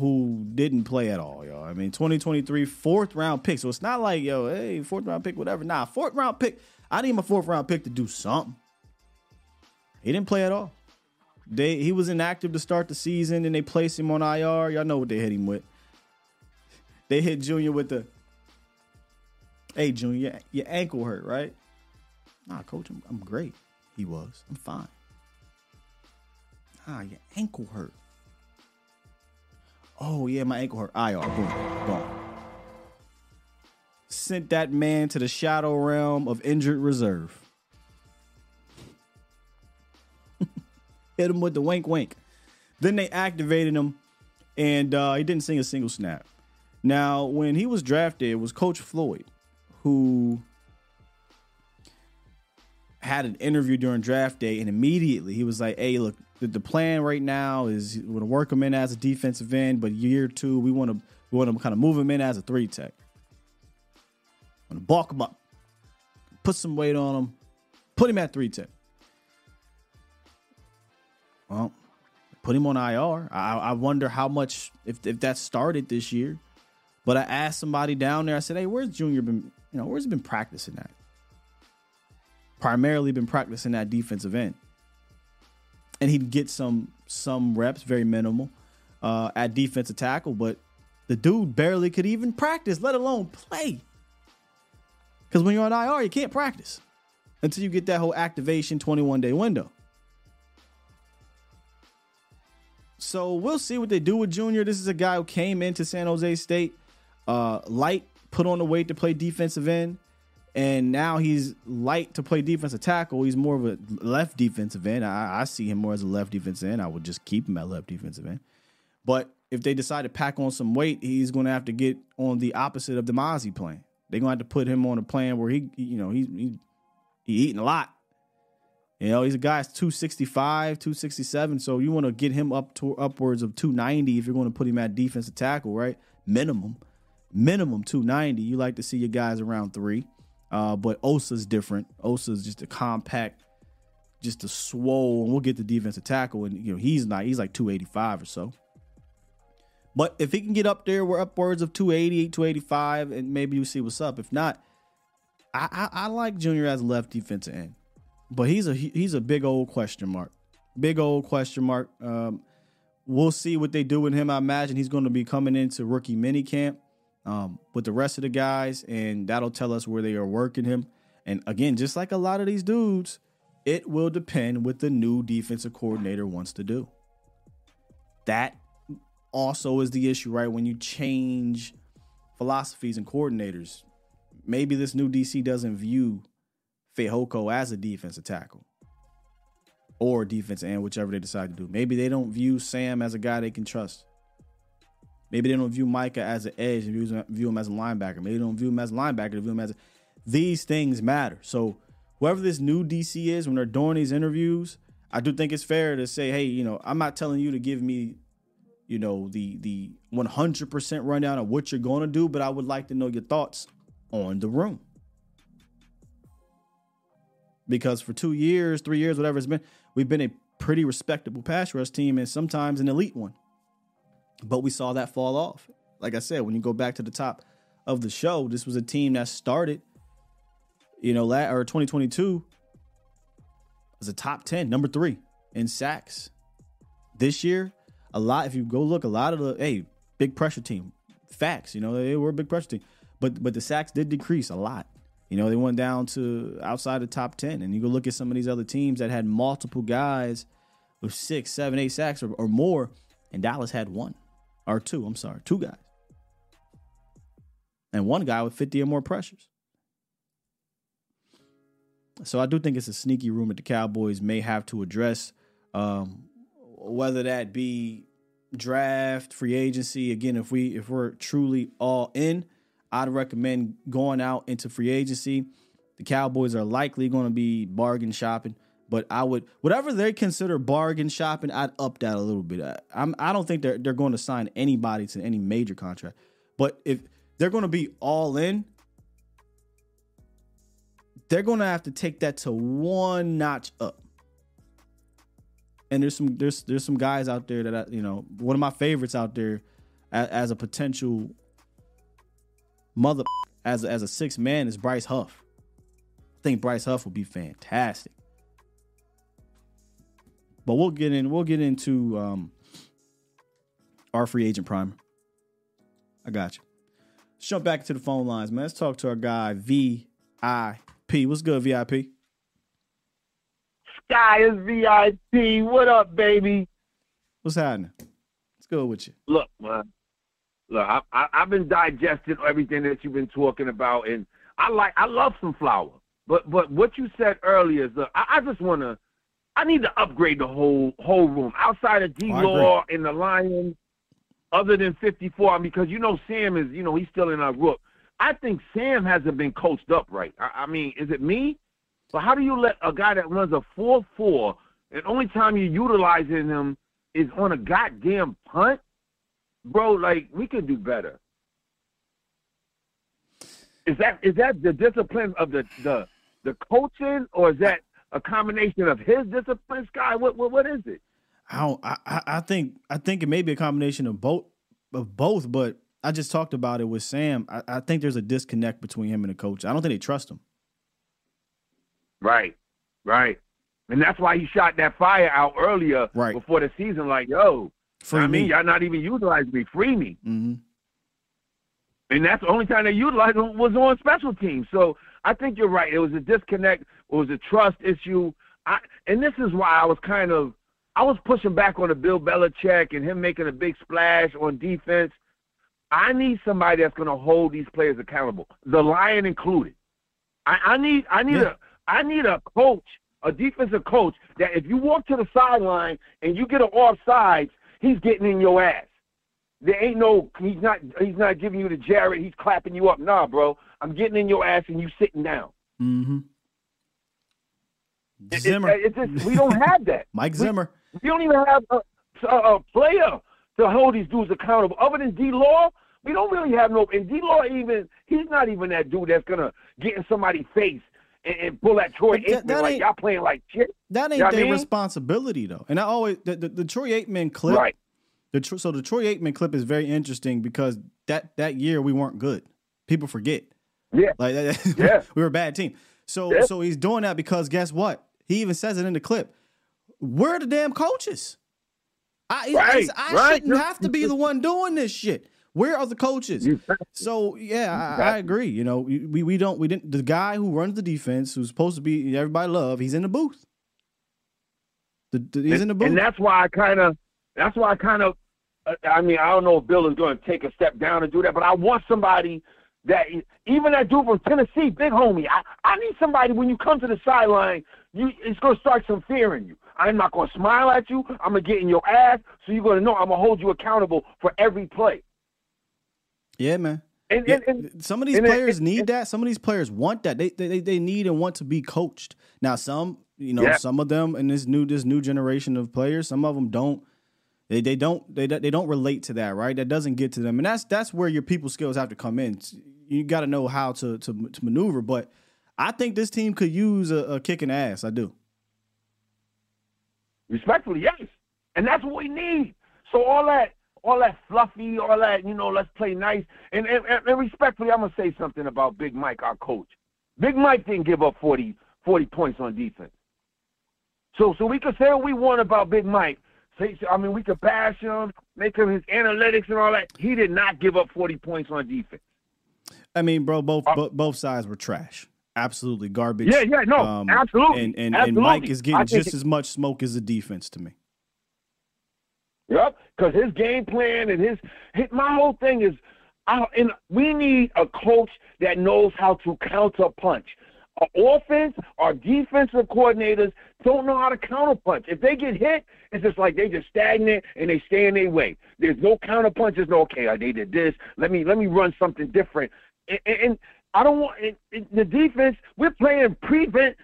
who didn't play at all, y'all. I mean, 2023 fourth round pick. So it's not like, yo, hey, fourth round pick, whatever. Nah, fourth round pick. I need my fourth round pick to do something. He didn't play at all. They he was inactive to start the season, and they placed him on IR. Y'all know what they hit him with. They hit Junior with the, "Hey Junior, your ankle hurt, right?" Nah, coach, I'm, I'm great. He was. I'm fine. Ah, your ankle hurt. Oh yeah, my ankle hurt. IR, boom, gone. Sent that man to the shadow realm of injured reserve. Hit him with the wink wink. Then they activated him, and uh, he didn't sing a single snap. Now, when he was drafted, it was Coach Floyd who had an interview during draft day, and immediately he was like, "Hey, look, the, the plan right now is we're gonna work him in as a defensive end, but year two, we want to we want to kind of move him in as a three tech. I'm gonna bulk him up, put some weight on him, put him at three tech." Well, put him on IR. I, I wonder how much if if that started this year, But I asked somebody down there, I said, hey, where's Junior been, you know, where's he been practicing at? Primarily been practicing that defensive end. And he'd get some some reps, very minimal, uh, at defensive tackle, but the dude barely could even practice, let alone play. Because when you're on IR, you can't practice until you get that whole activation 21 day window. So we'll see what they do with Junior. This is a guy who came into San Jose State uh, light, put on the weight to play defensive end, and now he's light to play defensive tackle. He's more of a left defensive end. I, I see him more as a left defensive end. I would just keep him at left defensive end. But if they decide to pack on some weight, he's going to have to get on the opposite of the Mazi plan. They're going to have to put him on a plan where he, you know, he's he, he eating a lot. You know, he's a guy 265, 267. So you want to get him up to upwards of 290 if you're going to put him at defensive tackle, right? Minimum. Minimum 290. You like to see your guys around three. Uh, but Osa's different. Osa's just a compact, just a swole, and we'll get the defensive tackle. And you know, he's not, he's like 285 or so. But if he can get up there, we're upwards of 280, 285, and maybe you see what's up. If not, I, I, I like Junior as left defensive end, but he's a he's a big old question mark, big old question mark. Um, we'll see what they do with him. I imagine he's going to be coming into rookie mini camp um, with the rest of the guys, and that'll tell us where they are working him. And again, just like a lot of these dudes, it will depend what the new defensive coordinator wants to do. That also is the issue, right? When you change philosophies and coordinators, maybe this new DC doesn't view Fehoko as a defensive tackle or defense end, whichever they decide to do. Maybe they don't view Sam as a guy they can trust. Maybe they don't view Micah as an edge and view him as a linebacker. Maybe they don't view him as a linebacker, they view him as a... These things matter. So whoever this new DC is, when they're doing these interviews, I do think it's fair to say, hey, you know, I'm not telling you to give me you know the the 100% rundown of what you're going to do but i would like to know your thoughts on the room because for two years three years whatever it's been we've been a pretty respectable pass rush team and sometimes an elite one but we saw that fall off like i said when you go back to the top of the show this was a team that started you know or 2022 as a top 10 number three in sacks this year a lot. If you go look, a lot of the hey big pressure team, facts. You know they were a big pressure team, but but the sacks did decrease a lot. You know they went down to outside the top ten, and you go look at some of these other teams that had multiple guys with six, seven, eight sacks or, or more, and Dallas had one or two. I'm sorry, two guys, and one guy with 50 or more pressures. So I do think it's a sneaky room that the Cowboys may have to address. Um, whether that be draft, free agency. Again, if we if we're truly all in, I'd recommend going out into free agency. The Cowboys are likely going to be bargain shopping, but I would whatever they consider bargain shopping, I'd up that a little bit. I, I'm I don't think they're they're going to sign anybody to any major contract, but if they're going to be all in, they're going to have to take that to one notch up and there's some there's there's some guys out there that I, you know one of my favorites out there as, as a potential mother as a, as a six man is Bryce Huff. I think Bryce Huff will be fantastic. But we'll get in we'll get into um, our free agent primer. I got you. Let's jump back to the phone lines, man. Let's talk to our guy VIP. What's good, VIP? Sky is VIP. What up, baby? What's happening? What's good with you? Look, man. Look, I, I, I've been digesting everything that you've been talking about, and I like, I love some Fowler. But, but what you said earlier is, look, I, I just want to, I need to upgrade the whole whole room outside of oh, D Law and the Lions, other than 54, because you know Sam is, you know, he's still in our group. I think Sam hasn't been coached up right. I, I mean, is it me? But how do you let a guy that runs a 4 4 and only time you're utilizing him is on a goddamn punt? Bro, like, we could do better. Is that is that the discipline of the the, the coaching, or is that a combination of his discipline, Sky? What what, what is it? I, don't, I I think I think it may be a combination of both of both, but I just talked about it with Sam. I, I think there's a disconnect between him and the coach. I don't think they trust him. Right, right. And that's why he shot that fire out earlier Right. before the season, like, yo, Free I mean, me. y'all not even utilize me. Free me. hmm And that's the only time they utilized him was on special teams. So I think you're right. It was a disconnect. It was a trust issue. I, and this is why I was kind of I was pushing back on the Bill Belichick and him making a big splash on defense. I need somebody that's going to hold these players accountable, the Lion included. I, I need I need Yeah. a I need a coach, a defensive coach that if you walk to the sideline and you get an offsides, he's getting in your ass. There ain't no he's not he's not giving you the Jared, he's clapping you up. Nah, bro. I'm getting in your ass and you sitting down. Mm-hmm. It- it- Zimmer. It, just we don't have that. Mike We- Zimmer. We don't even have a, a, a player to hold these dudes accountable. Other than D Law, we don't really have no. And D Law even he's not even that dude that's gonna get in somebody's face and, and pull that Troy that- Aikman like y'all playing like shit. That ain't You know what I their mean? responsibility though. And I always the, the, the Troy Aikman clip. Right. The so the Troy Aikman clip is very interesting because that that year we weren't good. People forget. Yeah. Like that- Yeah. we were a bad team. So Yeah. so he's doing that because guess what? He even says it in the clip. We're the damn coaches. I Right, I right. shouldn't have to be the one doing this shit. Where are the coaches? So yeah, I, I agree. You know, we, we don't we didn't the guy who runs the defense who's supposed to be everybody love. He's in the booth. The, the- he's in the booth. And that's why I kind of, that's why I kind of, uh, I mean, I don't know if Bill is going to take a step down and do that, but I want somebody that, even that dude from Tennessee, big homie, I, I need somebody when you come to the sideline, you, it's going to start some fear in you. I'm not going to smile at you. I'm going to get in your ass, so you're going to know I'm going to hold you accountable for every play. Yeah, man. And, Yeah, and, and some of these players need that. Some of these players want that. They, they they need and want to be coached. Now, some you know, Yeah. some of them in this new this new generation of players, some of them don't. They they don't they they don't relate to that, right? That doesn't get to them, and that's that's where your people skills have to come in. You got to know how to, to to maneuver. But I think this team could use a, a kicking ass. I do. Respectfully, yes. And that's what we need. So all that all that fluffy, all that, you know, let's play nice. And and, and respectfully, I'm gonna say something about Big Mike, our coach. Big Mike didn't give up 40, 40 points on defense. So so we could say what we want about Big Mike. Say I mean we could bash him, make him his analytics and all that. He did not give up 40 points on defense. I mean, bro, both Uh, bo- both sides were trash. Absolutely garbage. Yeah, yeah, no, absolutely, And and, and. Mike is getting just it- as much smoke as the defense to me. Yep, because his game plan and his, his my whole thing is, I, and we need a coach that knows how to counter punch. Our offense, our defensive coordinators don't know how to counter punch. If they get hit, it's just like they just stagnant and they stay in their way. There's no counter punch. There's no okay. They did this. Let me let me run something different. And, and, and I don't want and, and the defense. We're playing prevent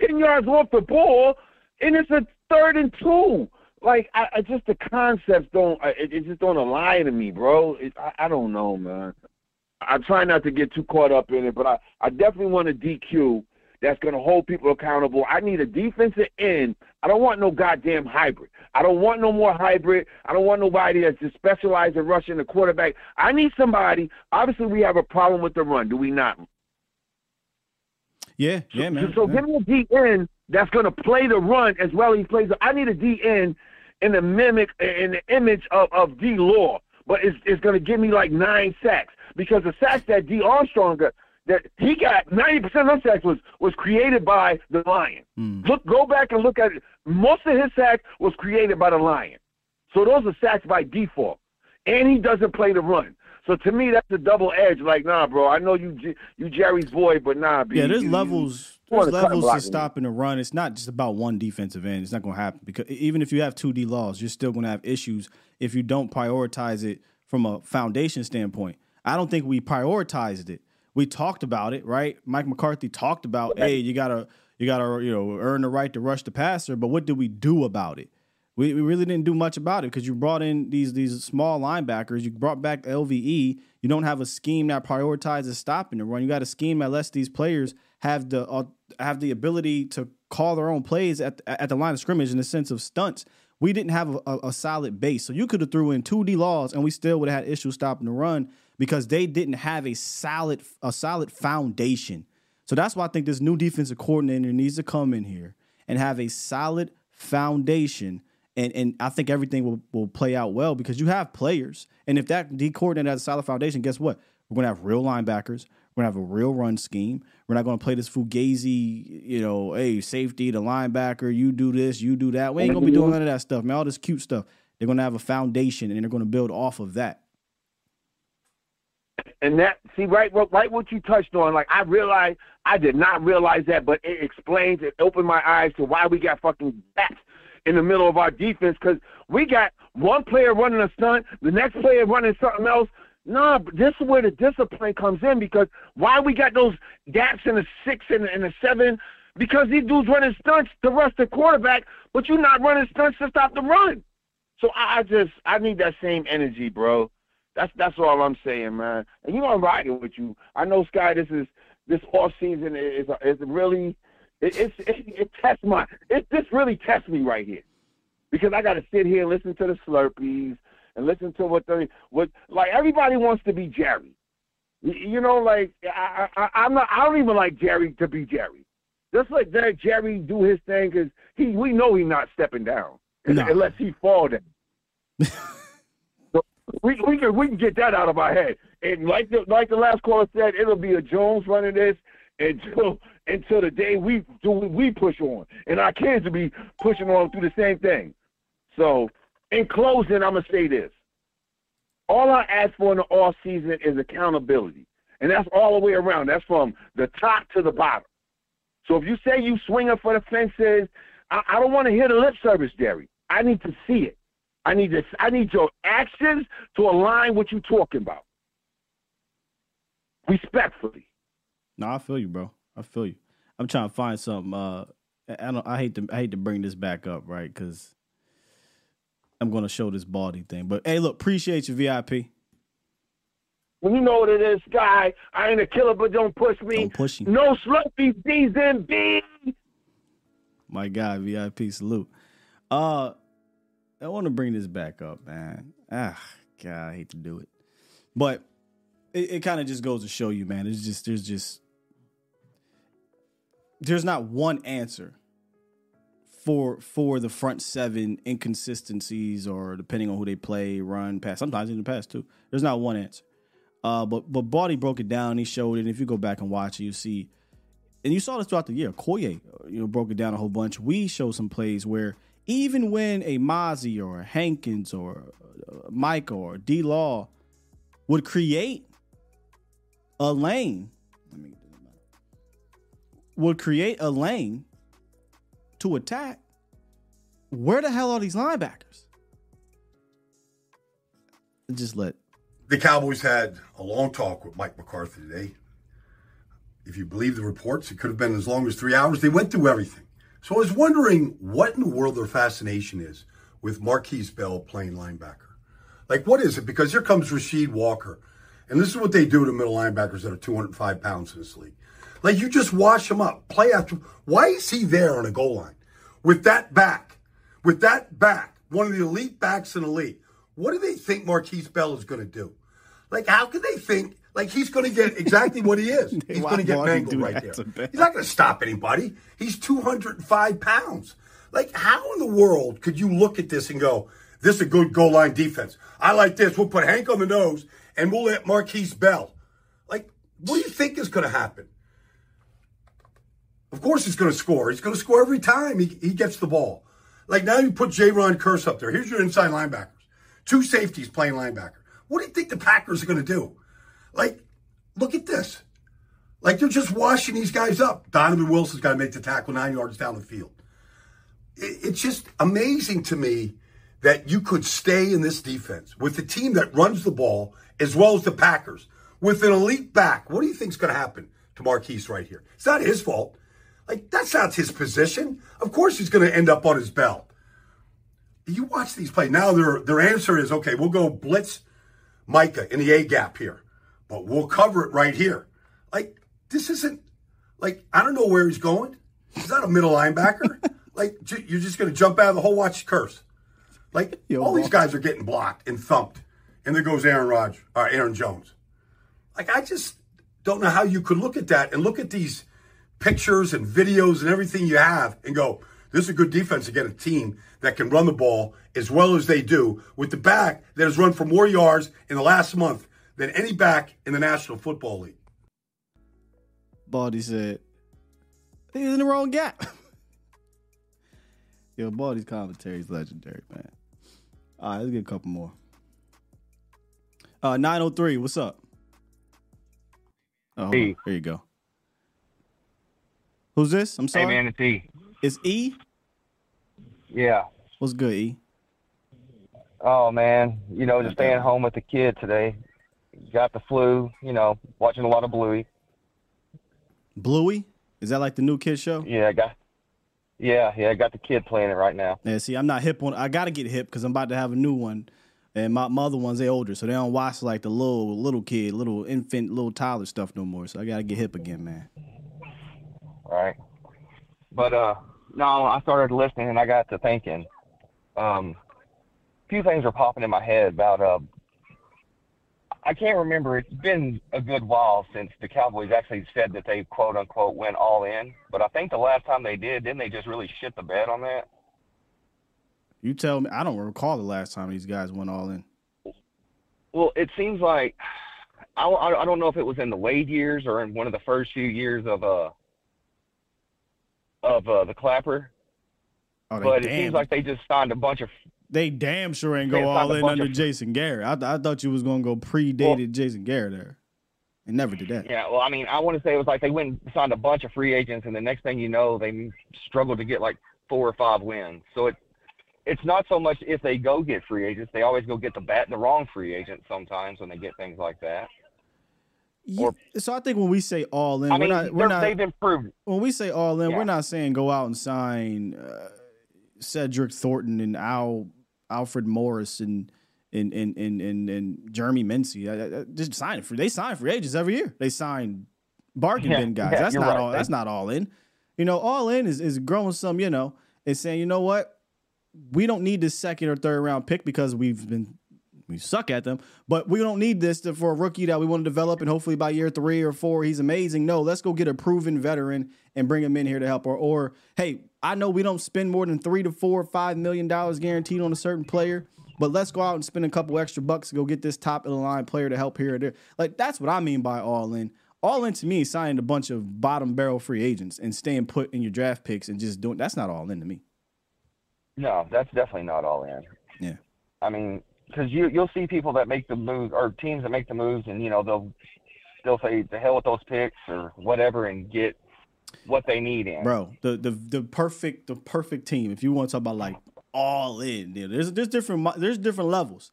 ten yards off the ball, and it's a third and two. Like I, I just the concepts don't. It, it just don't align to me, bro. It, I, I don't know, man. I try not to get too caught up in it, but I, I definitely want a DC that's going to hold people accountable. I need a defensive end. I don't want no goddamn hybrid. I don't want no more hybrid. I don't want nobody that's just specialized in rushing the quarterback. I need somebody. Obviously, we have a problem with the run, do we not? Yeah, yeah, man. So, so yeah. give me a D end that's going to play the run as well as he plays. The, I need a DN in the mimic in the image of of D Law, but it's it's going to give me like nine sacks because the sacks that D Armstrong got. That he got ninety percent of those sacks was was created by the Lion. Mm. Look, go back and look at it. Most of his sacks was created by the Lion, so those are sacks by default. And he doesn't play the run. So to me, that's a double edge. Like, nah, bro. I know you you Jerry's boy, but nah, B, Yeah, there's you- levels. There's levels to stopping the run. It's not just about one defensive end. It's not going to happen because even if you have two D laws, you're still going to have issues if you don't prioritize it from a foundation standpoint. I don't think we prioritized it. We talked about it, right? Mike McCarthy talked about, hey, you gotta, you gotta, you know, earn the right to rush the passer. But what did we do about it? We, we really didn't do much about it because you brought in these these small linebackers. You brought back LVE. You don't have a scheme that prioritizes stopping the run. You got a scheme that lets these players have the uh, have the ability to call their own plays at at the line of scrimmage in the sense of stunts. we didn't have a, a, a solid base. So you could have threw in two D laws and we still would have had issues stopping the run because they didn't have a solid a solid foundation. So that's why I think this new defensive coordinator needs to come in here and have a solid foundation. And, and I think everything will, will play out well because you have players. And if that D coordinator has a solid foundation, guess what? We're gonna have real linebackers. We're gonna have a real run scheme. We're not gonna play this fugazi, you know, hey, safety, the linebacker, you do this, you do that. We ain't gonna be doing none of that stuff, man. All this cute stuff. They're gonna have a foundation and they're gonna build off of that. And that see right right what you touched on. Like I realized I did not realize that, but it explains it opened my eyes to why we got fucking bats in the middle of our defense because we got one player running a stunt, the next player running something else. No, but this is where the discipline comes in because why we got those gaps in the six and, and the seven? Because these dudes running stunts to rush the quarterback, but you're not running stunts to stop the run. So I, I just I need that same energy, bro. That's that's all I'm saying, man. And you know I'm riding with you. I know Sky. This is this off season is is really it, it's it, it tests my it this really tests me right here because I got to sit here and listen to the Slurpees and listen to what they what like everybody wants to be Jerry. You know, like I, I I'm not. I don't even like Jerry to be Jerry. Just like that, Jerry do his thing because he we know he's not stepping down no. unless he fall down. so we we can we can get that out of our head. And like the like the last caller said, it'll be a Jones running this until until the day we do we push on, and our kids will be pushing on through the same thing. So in closing, I'm gonna say this: all I ask for in the off season is accountability, and that's all the way around. That's from the top to the bottom. So if you say you swinging for the fences, I, I don't want to hear the lip service, Jerry. I need to see it. I need to. I need your actions to align what you're talking about. Respectfully. No, I feel you, bro. I feel you. I'm trying to find something. Uh, I don't. I hate to. I hate to bring this back up, right? Because I'm going to show this baldy thing. But hey, look, appreciate you, VIP. Well, you know what it is, guy. I ain't a killer, but don't push me. Don't push you. No slurpee season, B. My guy, VIP salute. Uh, I want to bring this back up, man. Ah, God, I hate to do it, but it, it kind of just goes to show you, man. It's just there's just there's not one answer for for the front seven inconsistencies or depending on who they play, run, pass. Sometimes in the past too. There's not one answer. Uh, but but Baldy broke it down. He showed it. And if you go back and watch it, you see, and you saw this throughout the year. Koye, you know, broke it down a whole bunch. We showed some plays where even when a Mazi or a Hankins or uh, Mike or D Law would create a lane, would create a lane to attack, where the hell are these linebackers? Just let. The Cowboys had a long talk with Mike McCarthy today. If you believe the reports, it could have been as long as three hours. They went through everything. So I was wondering what in the world their fascination is with Markquese Bell playing linebacker. Like, what is it? Because here comes Rasheed Walker. And this is what they do to middle linebackers that are 205 pounds in this league. Like you just wash them up, play after. Why is he there on a goal line with that back, with that back, one of the elite backs in the league? What do they think Markquese Bell is going to do? Like, how can they think like he's going to get exactly what he is? He's going to get mangled right there. He's not going to stop anybody. He's 205 pounds. Like, how in the world could you look at this and go, "This is a good goal line defense"? I like this. We'll put Hank on the nose and we'll let Markquese Bell. Like, what do you think is going to happen? Of course he's going to score. He's going to score every time he, he gets the ball. Like now you put J. Jayron Kearse up there. Here's your inside linebackers. Two safeties playing linebacker. What do you think the Packers are going to do? Like, look at this. Like they're just washing these guys up. Donovan Wilson's got to make the tackle nine yards down the field. It, it's just amazing to me that you could stay in this defense with the team that runs the ball as well as the Packers with an elite back. What do you think is going to happen to Markquese right here? It's not his fault. Like, that's not his position. Of course he's going to end up on his belt. You watch these play. Now their, their answer is, okay, we'll go blitz Micah in the A gap here, but we'll cover it right here. Like, this isn't, like, I don't know where he's going. He's not a middle linebacker. like, you're just going to jump out of the hole, watch Kearse. Like Yo, all these guys are getting blocked and thumped, and there goes Aaron Rodgers, or uh, Aaron Jones. Like I just don't know how you could look at that and look at these pictures and videos and everything you have and go, this is a good defense to get a team that can run the ball as well as they do with the back that has run for more yards in the last month than any back in the National Football League. Baldy said, he's in the wrong gap. Yo, Baldy's commentary is legendary, man. All right, let's get a couple more. Uh, 903, what's up? Oh, hold on. E. There you go. Who's this? I'm sorry. Hey man, it's E. It's E? Yeah. What's good, E? Oh man, you know, just staying home with the kid today. Got the flu. You know, watching a lot of Bluey. Bluey? Is that like the new kid show? Yeah, I got. Yeah, yeah, I got the kid playing it right now. Yeah, see, I'm not hip on. I gotta get hip because I'm about to have a new one, and my, my other ones they older, so they don't watch like the little little kid, little infant, little toddler stuff no more. So I gotta get hip again, man. Right. But uh, no, I started listening and I got to thinking. Um, a few things were popping in my head about uh. I can't remember. It's been a good while since the Cowboys actually said that they quote unquote went all in. But I think the last time they did, didn't they just really shit the bed on that? You tell me. I don't recall the last time these guys went all in. Well, it seems like I, I I don't know if it was in the Wade years or in one of the first few years of uh of uh, the Clapper, Oh, but it seems like they just signed a bunch of they damn sure ain't go all in under of- Jason Garrett. I, I thought you was gonna go predated Jason Garrett there. They never did that. yeah. Well, I mean, I want to say it was like they went and signed a bunch of free agents, and the next thing you know, they struggled to get like four or five wins. So it it's not so much if they go get free agents; they always go get the bat the wrong free agent sometimes when they get things like that. Yeah, so I think when we say all in, I we're not we're not they've improved. when we say all in, Yeah. we're not saying go out and sign uh, Cedric Thornton and Al Alfred Morris and and and and and, and Jeremy Mincey. I, I, just sign it for they sign free agents every year. They sign bargain Yeah, bin guys. yeah, that's not right. all. That's not all in. You know, all in is is growing some. You know, is saying you know what, we don't need this second or third round pick because we've been we suck at them, but we don't need this to, for a rookie that we want to develop and hopefully by year three or four he's amazing. No, let's go get a proven veteran and bring him in here to help. Or, or hey, I know we don't spend more than three to four or five million dollars guaranteed on a certain player, but let's go out and spend a couple extra bucks to go get this top of the line player to help here or there. Like that's what I mean by all in. All in to me is signing a bunch of bottom barrel free agents and staying put in your draft picks and just doing. That's not all in to me. No, that's definitely not all in. Yeah. I mean, because you you'll see people that make the moves or teams that make the moves, and you know they'll they'll say the hell with those picks or whatever and get what they need in. bro. The the the perfect the perfect team. If you want to talk about like all in, yeah, there's there's different there's different levels,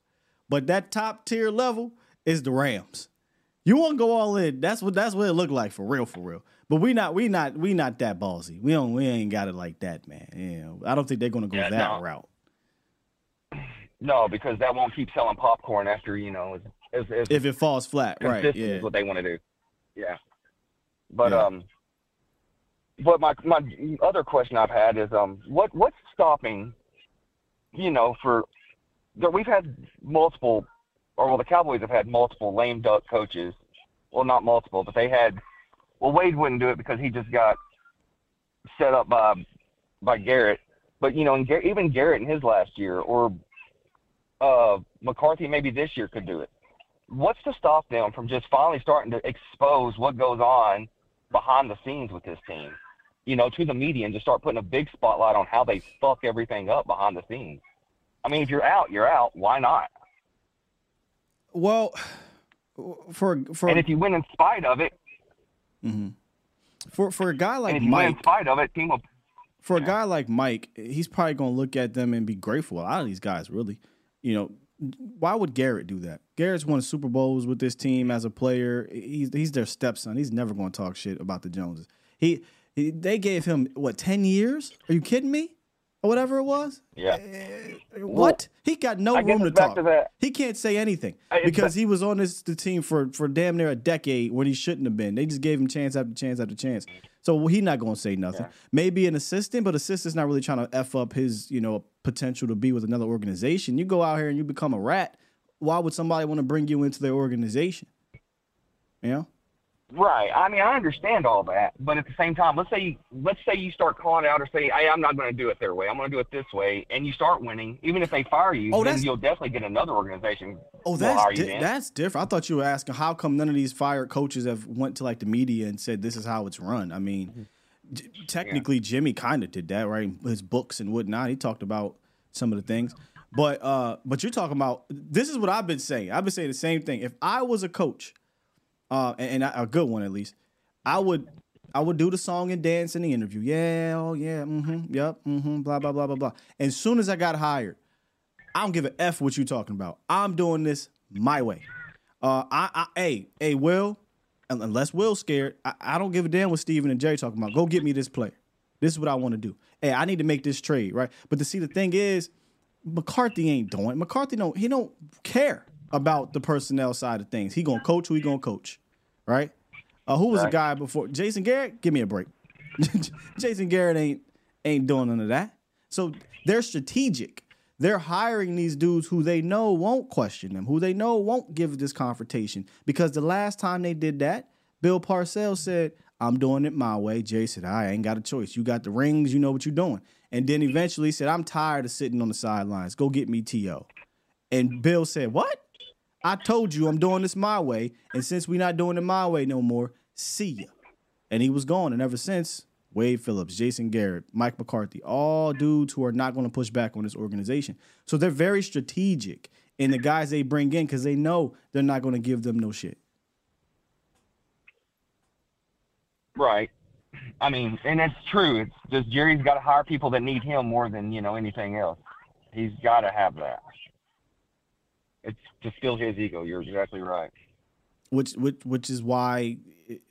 but that top tier level is the Rams. You want to go all in? That's what that's what it looked like for real, for real. But we not we not we not that ballsy. We don't we ain't got it like that, man. Yeah, I don't think they're gonna go Yeah, that no. route. No, because that won't keep selling popcorn after you know as, as, as If it falls flat, right? Yeah. is what they want to do. Yeah. But Yeah. um but my my other question I've had is um what what's stopping you know for there we've had multiple or well the Cowboys have had multiple lame duck coaches. Well not multiple, but they had well Wade wouldn't do it because he just got set up by by Garrett. But you know, and Gar- even Garrett in his last year or uh McCarthy maybe this year could do it what's to stop them from just finally starting to expose what goes on behind the scenes with this team? You know, to the media and just start putting a big spotlight on how they fuck everything up behind the scenes. I mean, if you're out, you're out. Why not? Well, for for and if you win in spite of it, mm-hmm. for for a guy like and if you win in spite of it, team will. for a guy like Mike, he's probably going to look at them and be grateful. A lot of these guys, really, you know, why would Garrett do that? Garrett's won Super Bowls with this team as a player. He's he's their stepson. He's never going to talk shit about the Joneses. He, he they gave him what ten years? Are you kidding me? Or whatever it was. Yeah. Eh, eh, what? he got no room to talk. to that- He can't say anything I- because he was on this the team for for damn near a decade when he shouldn't have been. They just gave him chance after chance after chance. So he's not going to say nothing. Maybe an assistant, but assistant's not really trying to f up his you know potential to be with another organization. You go out here and you become a rat. Why would somebody want to bring you into their organization? You know. Right. I mean, I understand all that, but at the same time, let's say let's say you start calling out or say, "Hey, I'm not going to do it their way. I'm going to do it this way," and you start winning. Even if they fire you, Oh, then you'll definitely get another organization. Oh, will that's hire you di- that's different. I thought you were asking how come none of these fired coaches have went to like the media and said this is how it's run. I mean, j- technically Jimmy kind of did that, right? His books and whatnot. He talked about some of the things, but uh, but you're talking about this is what I've been saying. I've been saying the same thing. If I was a coach, uh, and, and a good one at least, I would I would do the song and dance in the interview. Yeah, oh yeah, mm-hmm, yep, mm-hmm, blah blah blah blah blah. And as soon as I got hired. I don't give a f what you talking about. I'm doing this my way. Uh, I, I, hey, hey, Will, unless Will's scared, I, I don't give a damn what Stephen and Jerry talking about. Go get me this player. This is what I want to do. Hey, I need to make this trade, right? But to see, the thing is, McCarthy ain't doing. McCarthy don't. He don't care about the personnel side of things. He gonna coach who he gonna coach, right? Uh, who was the guy before Jason Garrett? Give me a break. Jason Garrett ain't ain't doing none of that. So they're strategic. They're hiring these dudes who they know won't question them, who they know won't give this confrontation. Because the last time they did that, Bill Parcells said, I'm doing it my way. Jay said, I ain't got a choice. You got the rings, you know what you're doing. And then eventually said, I'm tired of sitting on the sidelines. Go get me T.O. And Bill said, What? I told you I'm doing this my way. And since we're not doing it my way no more, see ya. And he was gone. And ever since, Wade Phillips, Jason Garrett, Mike McCarthy, all dudes who are not going to push back on this organization. So they're very strategic in the guys they bring in because they know they're not going to give them no shit. Right. I mean, and it's true. It's just Jerry's got to hire people that need him more than you know anything else. He's got to have that. It's to fill his ego. You're exactly right. which which which is why it,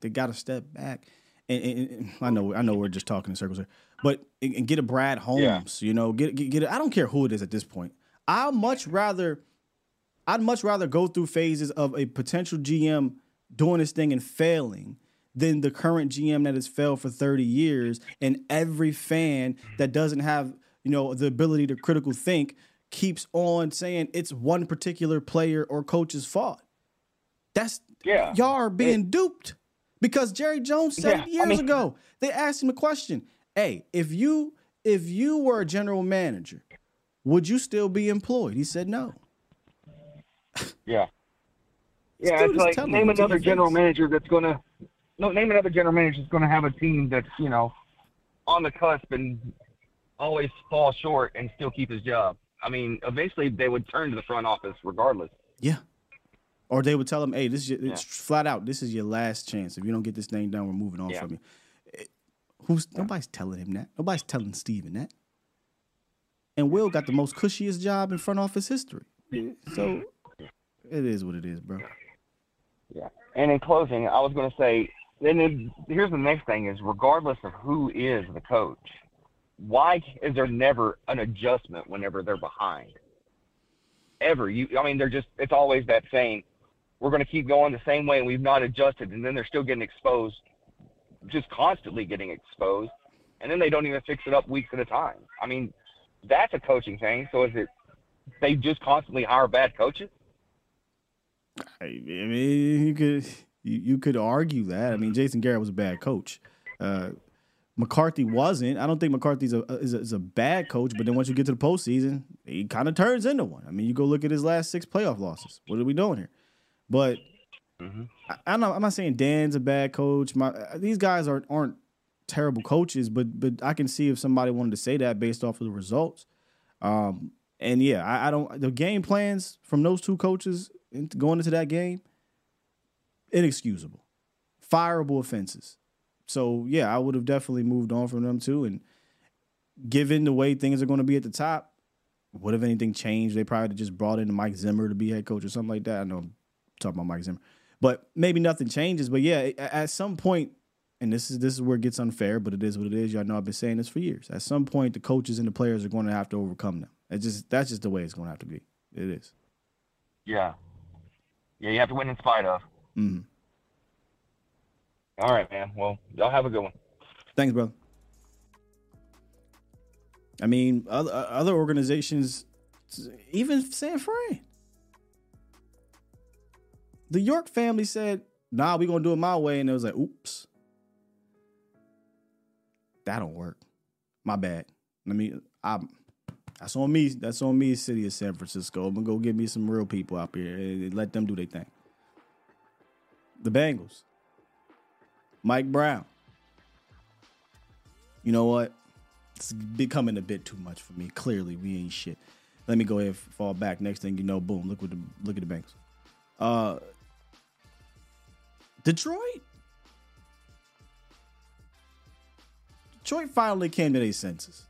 they got to step back. And, and- and I know I know we're just talking in circles here, but and get a Brad Holmes. You know, get get, get a, I don't care who it is at this point. I'd much rather I'd much rather go through phases of a potential GM doing this thing and failing than the current GM that has failed for 30 years and every fan that doesn't have, you know, the ability to critical think keeps on saying it's one particular player or coach's fault. That's Yeah. y'all are being duped because Jerry Jones said Yeah, it I years mean- ago. They asked him a question. Hey, if you if you were a general manager, would you still be employed? He said no. Yeah. Yeah, it's like name another general manager that's gonna no name another general manager that's gonna have a team that's you know on the cusp and always fall short and still keep his job. I mean, eventually they would turn to the front office regardless. Yeah. Or they would tell him, "Hey, this is your, Yeah. it's flat out. This is your last chance. If you don't get this thing done, we're moving on Yeah. from you." Eh, Who's nobody's telling him that. Nobody's telling Stephen that. And Will got the most cushiest job in front office history. So it is what it is, bro. Yeah. And in closing, I was going to say, then here's the next thing: is regardless of who is the coach, why is there never an adjustment whenever they're behind? Ever? You? I mean, they're just. It's always that saying, "We're going to keep going the same way, and we've not adjusted," and then they're still getting exposed, just constantly getting exposed, and then they don't even fix it up weeks at a time. I mean, that's a coaching thing. So is it? They just constantly hire bad coaches. I mean, you could you, you could argue that. I mean, Jason Garrett was a bad coach. Uh, McCarthy wasn't. I don't think McCarthy's a is, a is a bad coach. But then once you get to the postseason, he kind of turns into one. I mean, you go look at his last six playoff losses. What are we doing here? But I, I'm not. I'm not saying Dan's a bad coach. My these guys aren't aren't terrible coaches. But but I can see if somebody wanted to say that based off of the results. Um, and yeah, I, I don't. The game plans from those two coaches going into that game, inexcusable, fireable offenses. So yeah, I would have definitely moved on from them too. And given the way things are going to be at the top, what if anything changed? They probably just brought in Mike Zimmer to be head coach or something like that. I know I'm talking about Mike Zimmer, but maybe nothing changes. But yeah, at some point, and this is this is where it gets unfair, but it is what it is. Y'all know I've been saying this for years. At some point, the coaches and the players are going to have to overcome them. It's just that's just the way it's going to have to be. It is. Yeah. Yeah, you have to win in spite of. Mm. All right, man. Well, y'all have a good one. Thanks, brother. I mean, other uh, other organizations, even San Fran. The York family said, "Nah, we gonna do it my way," and it was like, "Oops, that don't work. My bad. Let me. I'm. That's on me. That's on me, city of San Francisco. I'm gonna go get me some real people out here and let them do their thing. The Bengals. Mike Brown. You know what? It's becoming a bit too much for me. Clearly, we ain't shit. Let me go ahead and fall back. Next thing you know, boom! Look what the look at the banks. Uh, Detroit. Detroit finally came to their senses.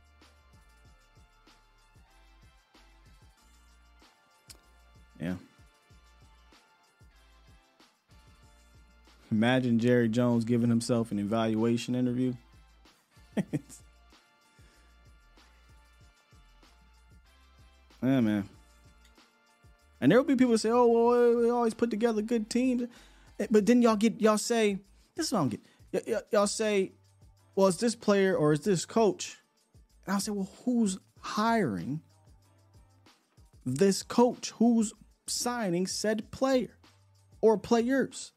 Yeah. Imagine Jerry Jones giving himself an evaluation interview. yeah, man. And there will be people say, "Oh, well, we always put together good teams," eh, but then y'all get y'all say, "This is what I don't get." Y- y- y'all say, "Well, is this player or is this coach?" And I'll say, "Well, who's hiring this coach? Who's signing said player or players?"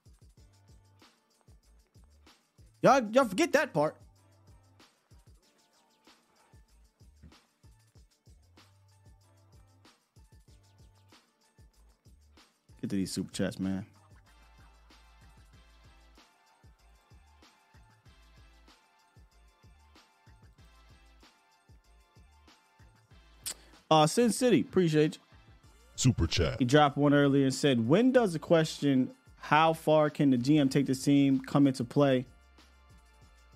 Y'all, y'all forget that part. Get to these super chats, man. Uh, Sin City, appreciate you. Super chat. He dropped one earlier and said, "When does the question how far can the GM take this team come into play?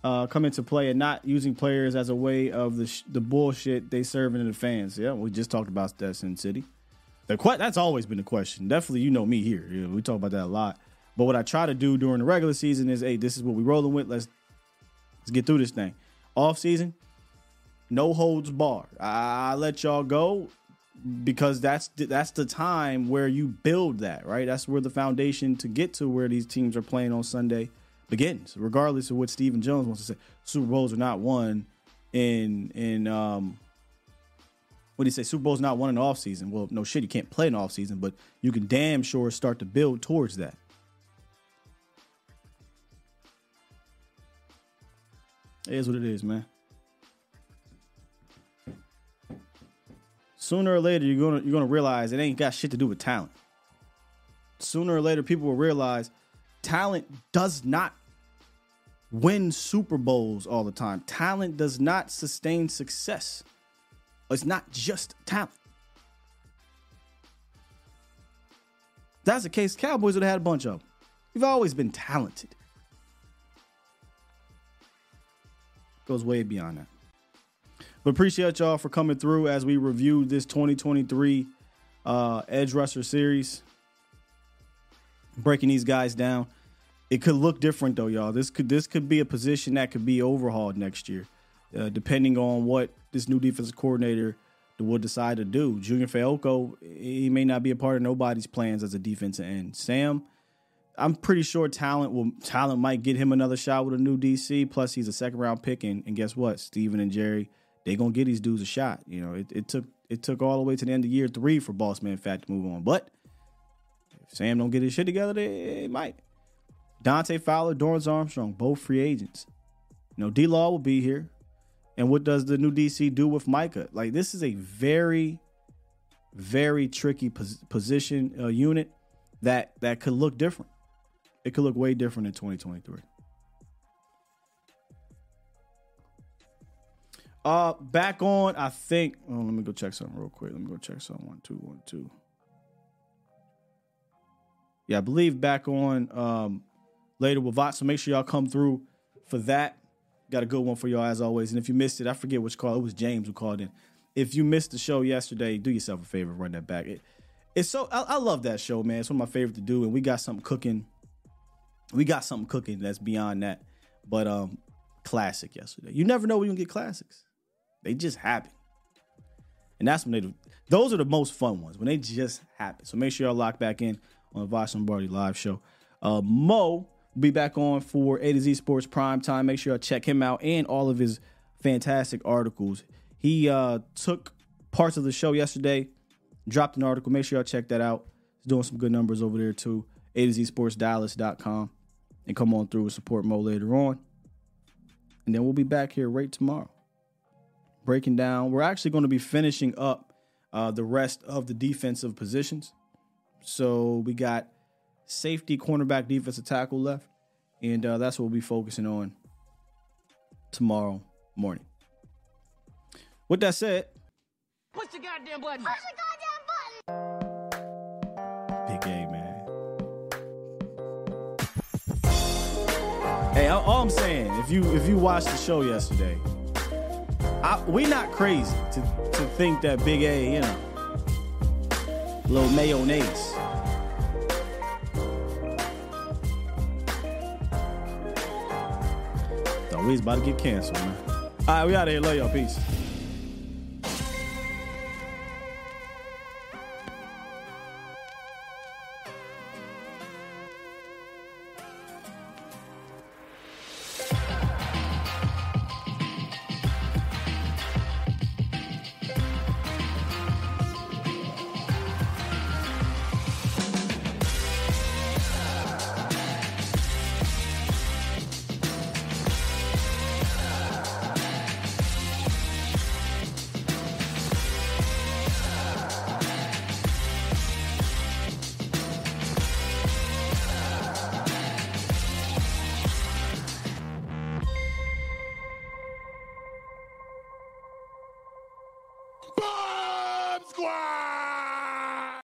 Uh, come into play and not using players as a way of the sh- the bullshit they serving to the fans." Yeah, we just talked about that Sin City. The que- that's always been the question. Definitely, you know me here. You know, we talk about that a lot. But what I try to do during the regular season is, hey, this is what we rolling with. Let's let's get through this thing. Off season, no holds bar. I, I let y'all go because that's that's the time where you build that, right? That's where the foundation to get to where these teams are playing on Sunday begins, regardless of what Stephen Jones wants to say. Super Bowls are not won in in um what do you say? Super Bowl's not won in the offseason. Well, no shit, you can't play in the offseason, but you can damn sure start to build towards that. It is what it is, man. Sooner or later, you're gonna you're gonna realize it ain't got shit to do with talent. Sooner or later, people will realize talent does not win Super Bowls all the time. Talent does not sustain success. It's not just talent. That's the case. Cowboys would have had a bunch of. You've always been talented. Goes way beyond that. But appreciate y'all for coming through as we review this 2023 uh, Edge Rusher series. Breaking these guys down. It could look different though, y'all. This could this could be a position that could be overhauled next year, uh, depending on what this new defensive coordinator will decide to do. Junior Fehoko, he may not be a part of nobody's plans as a defensive end. Sam, I'm pretty sure talent will talent might get him another shot with a new DC. Plus, he's a second round pick, and, and guess what? Stephen and Jerry, they gonna get these dudes a shot. You know, it, it took it took all the way to the end of year three for Boss Man Fat to move on. But if Sam don't get his shit together, they, they might. Dante Fowler, Dorrance Armstrong, both free agents. You know, D Law will be here. And what does the new DC do with Micah? Like, this is a very, very tricky pos- position uh, unit that that could look different. It could look way different in 2023. Uh, back on. I think. Oh, let me go check something real quick. Let me go check something. One, two, one, two. Yeah, I believe back on um, later with Vot. So make sure y'all come through for that. Got a good one for y'all as always. And if you missed it, I forget which call. It was James who called in. If you missed the show yesterday, do yourself a favor, run that back. It, it's so I, I love that show, man. It's one of my favorite to do, and we got something cooking. We got something cooking that's beyond that. But um, classic yesterday. You never know when you can get classics. They just happen. And that's when they do. Those are the most fun ones when they just happen. So make sure y'all lock back in on the Vosh Lombardi live show. Uh, Mo be back on for A to Z Sports Prime Time. Make sure y'all check him out and all of his fantastic articles. He uh, took parts of the show yesterday, dropped an article. Make sure y'all check that out. He's doing some good numbers over there too. A to Z Sports Dallas.com. And come on through and support Mo later on. And then we'll be back here right tomorrow. Breaking down. We're actually going to be finishing up uh, the rest of the defensive positions. So we got safety, cornerback, defensive tackle left. And uh, that's what we'll be focusing on tomorrow morning. With that said, Push the goddamn button. Push the goddamn button. big A, man. Hey, all I'm saying, if you if you watched the show yesterday, I, we not crazy to to think that Big A, you know, little mayonnaise. We was about to get canceled, man. All right, we out of here. Love y'all. Peace.